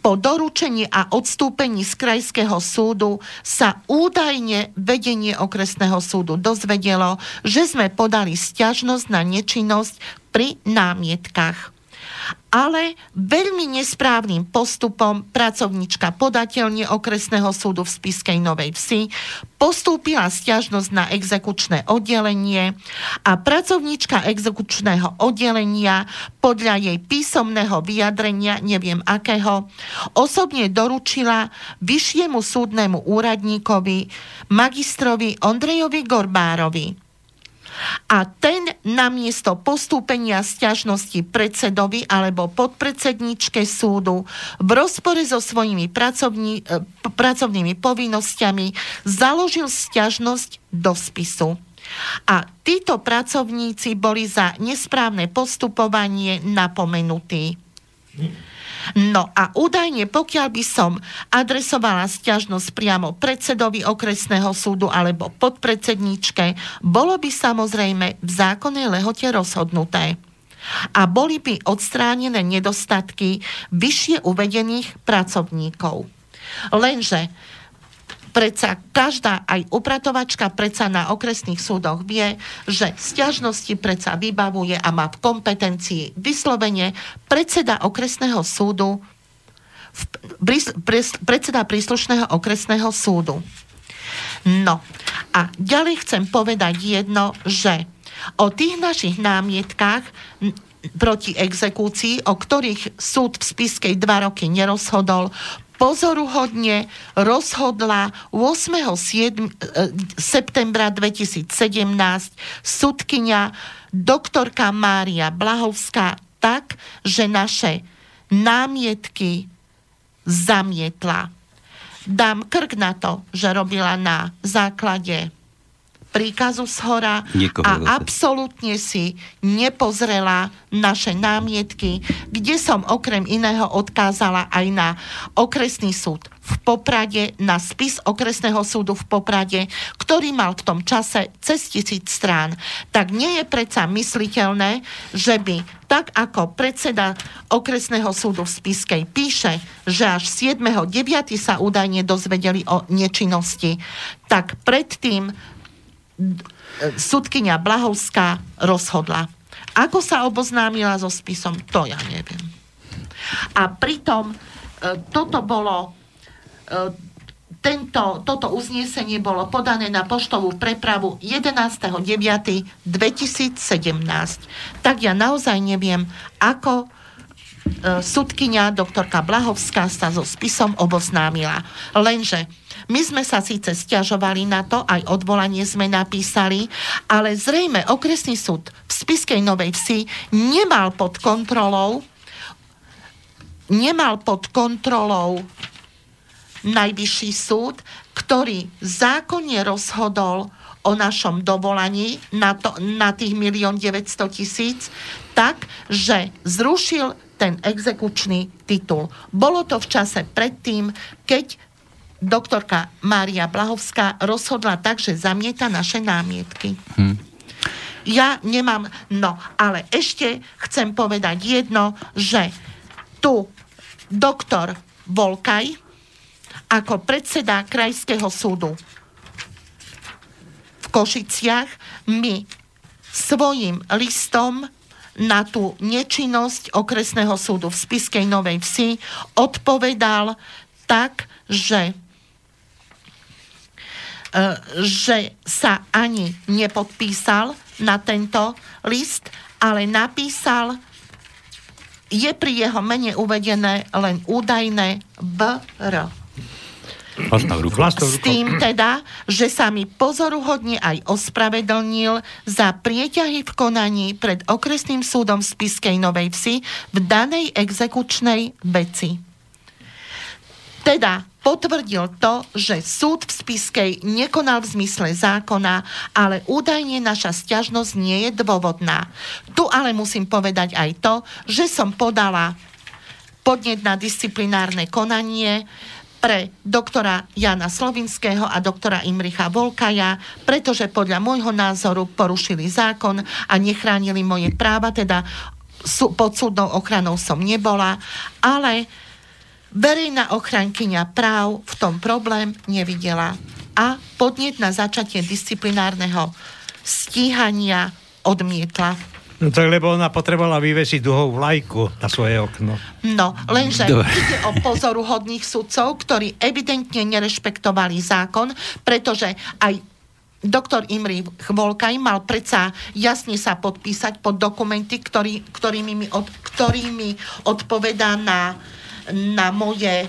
po doručení a odstúpení z krajského súdu sa údajne vedenie okresného súdu dozvedelo, že sme podali stiažnosť na nečinnosť pri námietkach ale veľmi nesprávnym postupom pracovnička podateľne okresného súdu v Spiskej Novej Vsi postúpila stiažnosť na exekučné oddelenie a pracovnička exekučného oddelenia podľa jej písomného vyjadrenia, neviem akého, osobne doručila vyššiemu súdnemu úradníkovi, magistrovi Ondrejovi Gorbárovi a ten namiesto postúpenia sťažnosti predsedovi alebo podpredsedničke súdu v rozpore so svojimi pracovní, e, pracovnými povinnosťami založil sťažnosť do spisu. A títo pracovníci boli za nesprávne postupovanie napomenutí. No a údajne, pokiaľ by som adresovala stiažnosť priamo predsedovi okresného súdu alebo podpredsedníčke, bolo by samozrejme v zákonnej lehote rozhodnuté a boli by odstránené nedostatky vyššie uvedených pracovníkov. Lenže predsa každá aj upratovačka predsa na okresných súdoch vie, že stiažnosti predsa vybavuje a má v kompetencii vyslovene predseda okresného súdu predseda príslušného okresného súdu. No a ďalej chcem povedať jedno, že o tých našich námietkách proti exekúcii, o ktorých súd v Spiskej dva roky nerozhodol, pozoruhodne rozhodla 8. 7, septembra 2017 sudkynia doktorka Mária Blahovská tak, že naše námietky zamietla. Dám krk na to, že robila na základe príkazu z hora a absolútne si nepozrela naše námietky, kde som okrem iného odkázala aj na okresný súd v Poprade, na spis okresného súdu v Poprade, ktorý mal v tom čase cez tisíc strán. Tak nie je predsa mysliteľné, že by tak ako predseda okresného súdu v Spiskej píše, že až 7.9. sa údajne dozvedeli o nečinnosti, tak predtým sudkynia Blahovská rozhodla. Ako sa oboznámila so spisom, to ja neviem. A pritom e, toto bolo e, tento, toto uznesenie bolo podané na poštovú prepravu 11.9.2017. Tak ja naozaj neviem, ako e, sudkynia doktorka Blahovská sa so spisom oboznámila. Lenže my sme sa síce stiažovali na to, aj odvolanie sme napísali, ale zrejme okresný súd v Spiskej Novej Vsi nemal pod kontrolou nemal pod kontrolou najvyšší súd, ktorý zákonne rozhodol o našom dovolaní na, to, na tých 1 900 tisíc, tak, že zrušil ten exekučný titul. Bolo to v čase predtým, keď doktorka Mária Blahovská rozhodla tak, že zamieta naše námietky. Hm. Ja nemám, no, ale ešte chcem povedať jedno, že tu doktor Volkaj ako predseda Krajského súdu v Košiciach mi svojim listom na tú nečinnosť okresného súdu v Spiskej Novej Vsi odpovedal tak, že že sa ani nepodpísal na tento list, ale napísal, je pri jeho mene uvedené len údajné BR. S tým teda, že sa mi pozoruhodne aj ospravedlnil za prieťahy v konaní pred okresným súdom v Spiskej Novej Vsi v danej exekučnej veci. Teda potvrdil to, že súd v Spiskej nekonal v zmysle zákona, ale údajne naša stiažnosť nie je dôvodná. Tu ale musím povedať aj to, že som podala podnet na disciplinárne konanie pre doktora Jana Slovinského a doktora Imricha Volkaja, pretože podľa môjho názoru porušili zákon a nechránili moje práva, teda pod súdnou ochranou som nebola, ale Verejná ochrankyňa práv v tom problém nevidela a podnet na začatie disciplinárneho stíhania odmietla. No tak lebo ona potrebovala vyvesiť duhovú vlajku na svoje okno. No, lenže Dobre. ide o pozoruhodných sudcov, ktorí evidentne nerešpektovali zákon, pretože aj doktor Imri Chvolkaj mal predsa jasne sa podpísať pod dokumenty, ktorý, ktorými, mi od, ktorými odpovedá na na moje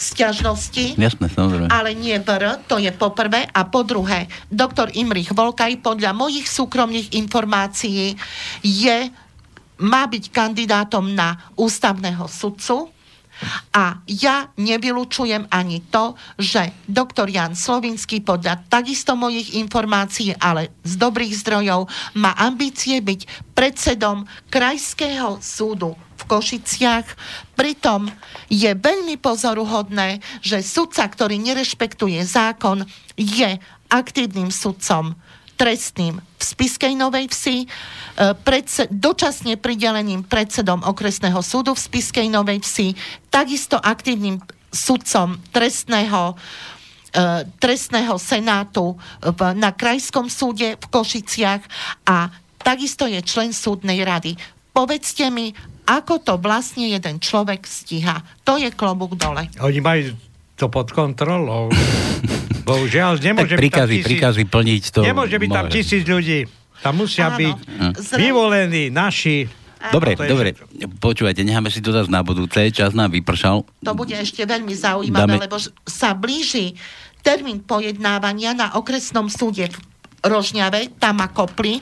sťažnosti. Jasné, samozrejme. Ale nie VR, to je po prvé. A po druhé, doktor Imrich Volkaj podľa mojich súkromných informácií je, má byť kandidátom na ústavného sudcu A ja nevylučujem ani to, že doktor Jan Slovinský podľa takisto mojich informácií, ale z dobrých zdrojov, má ambície byť predsedom Krajského súdu v Košiciach. Pritom je veľmi pozoruhodné, že sudca, ktorý nerešpektuje zákon, je aktívnym sudcom trestným v Spiskej Novej Vsi, e, predse, dočasne prideleným predsedom okresného súdu v Spiskej Novej Vsi, takisto aktívnym sudcom trestného e, trestného senátu na Krajskom súde v Košiciach a takisto je člen súdnej rady. Povedzte mi, ako to vlastne jeden človek stíha. To je klobúk dole. Oni majú to pod kontrolou. Bohužiaľ, nemôže tak prikazy, byť tam tisíc, plniť to. Nemôže byť tam tisíc ľudí. Tam musia Áno. byť Zre... vyvolení naši. Dobre, Áno, dobre. Počúvajte, necháme si to zase na budúce. Čas nám vypršal. To bude ešte veľmi zaujímavé, Dáme... lebo sa blíži termín pojednávania na okresnom súde v Rožňave, tam a Kopli.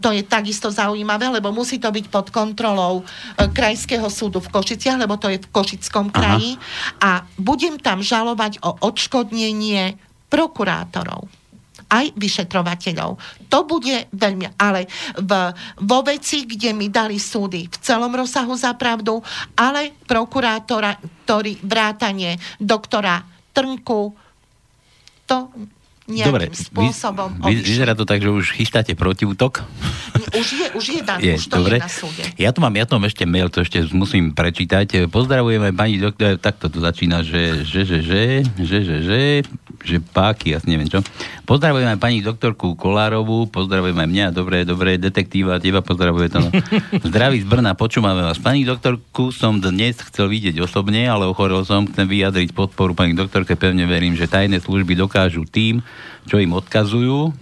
To je takisto zaujímavé, lebo musí to byť pod kontrolou e, Krajského súdu v Košiciach, lebo to je v Košickom kraji. Aha. A budem tam žalovať o odškodnenie prokurátorov aj vyšetrovateľov. To bude veľmi... Ale v, vo veci, kde mi dali súdy v celom rozsahu za pravdu, ale prokurátora, ktorý vrátanie doktora Trnku, to Dobre, spôsobom vy, vyzerá to tak, že už chystáte protiútok? Už je, už je, Dan, je už to dobre. je na súde. Ja tu mám, ja tu mám ešte mail, to ešte musím prečítať. Pozdravujeme pani doktor, takto to začína, že, že, že, že, že, že, že, že páky, ja neviem čo. Pozdravujeme pani doktorku Kolárovú, pozdravujeme mňa, dobre, dobre, detektíva, teba pozdravuje to. No. Zdraví z Brna, počúvame vás. Pani doktorku som dnes chcel vidieť osobne, ale ochorel som, chcem vyjadriť podporu pani doktorke, pevne verím, že tajné služby dokážu tým, čo im odkazujú,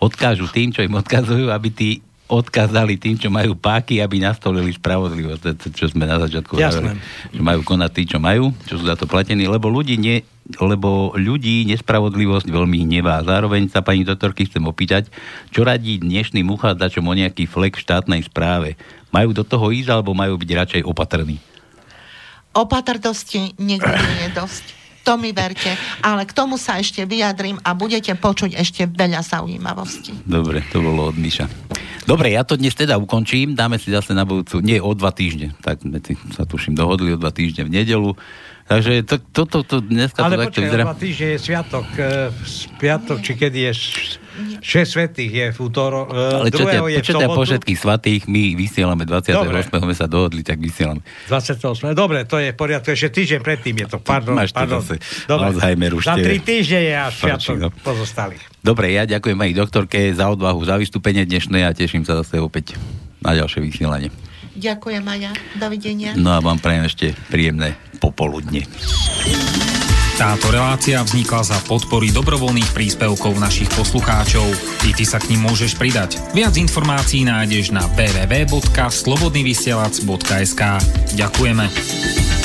odkážu tým, čo im odkazujú, aby tí odkázali tým, čo majú páky, aby nastolili spravodlivosť. Čo sme na začiatku hovorili. Že majú konať tí, čo majú, čo sú za to platení, lebo ľudí, nie, lebo ľudí nespravodlivosť veľmi hnevá. Zároveň sa pani doktorky chcem opýtať, čo radí dnešným uchádzačom o nejaký flek v štátnej správe. Majú do toho ísť, alebo majú byť radšej opatrní? Opatrnosti nikdy nie je dosť to mi verte. Ale k tomu sa ešte vyjadrím a budete počuť ešte veľa zaujímavostí. Dobre, to bolo od Miša. Dobre, ja to dnes teda ukončím. Dáme si zase na budúcu, nie o dva týždne. Tak sme sa tuším dohodli o dva týždne v nedelu. Takže to, to, to, to dneska Ale to takto vyzerá... Ale počkaj, je sviatok, piatok, či kedy je 6 svetých je v útoro, uh, Ale čo tia, je čo tia po všetkých svatých my vysielame 28. Dobre. sme sa dohodli, tak vysielame. 28. Dobre, to je v poriadku, ešte týždeň predtým je to. Pardon, Máš pardon. zase Dobre. Alzheimer už Za tri týždne je až sviatok no. pozostalých. Dobre, ja ďakujem aj doktorke za odvahu, za vystúpenie dnešné a teším sa zase opäť na ďalšie vysielanie. Ďakujem, Maja. Dovidenia. No a vám prajem ešte príjemné popoludne. Táto relácia vznikla za podpory dobrovoľných príspevkov našich poslucháčov. I ty sa k ním môžeš pridať. Viac informácií nájdeš na www.slobodnyvysielac.sk Ďakujeme.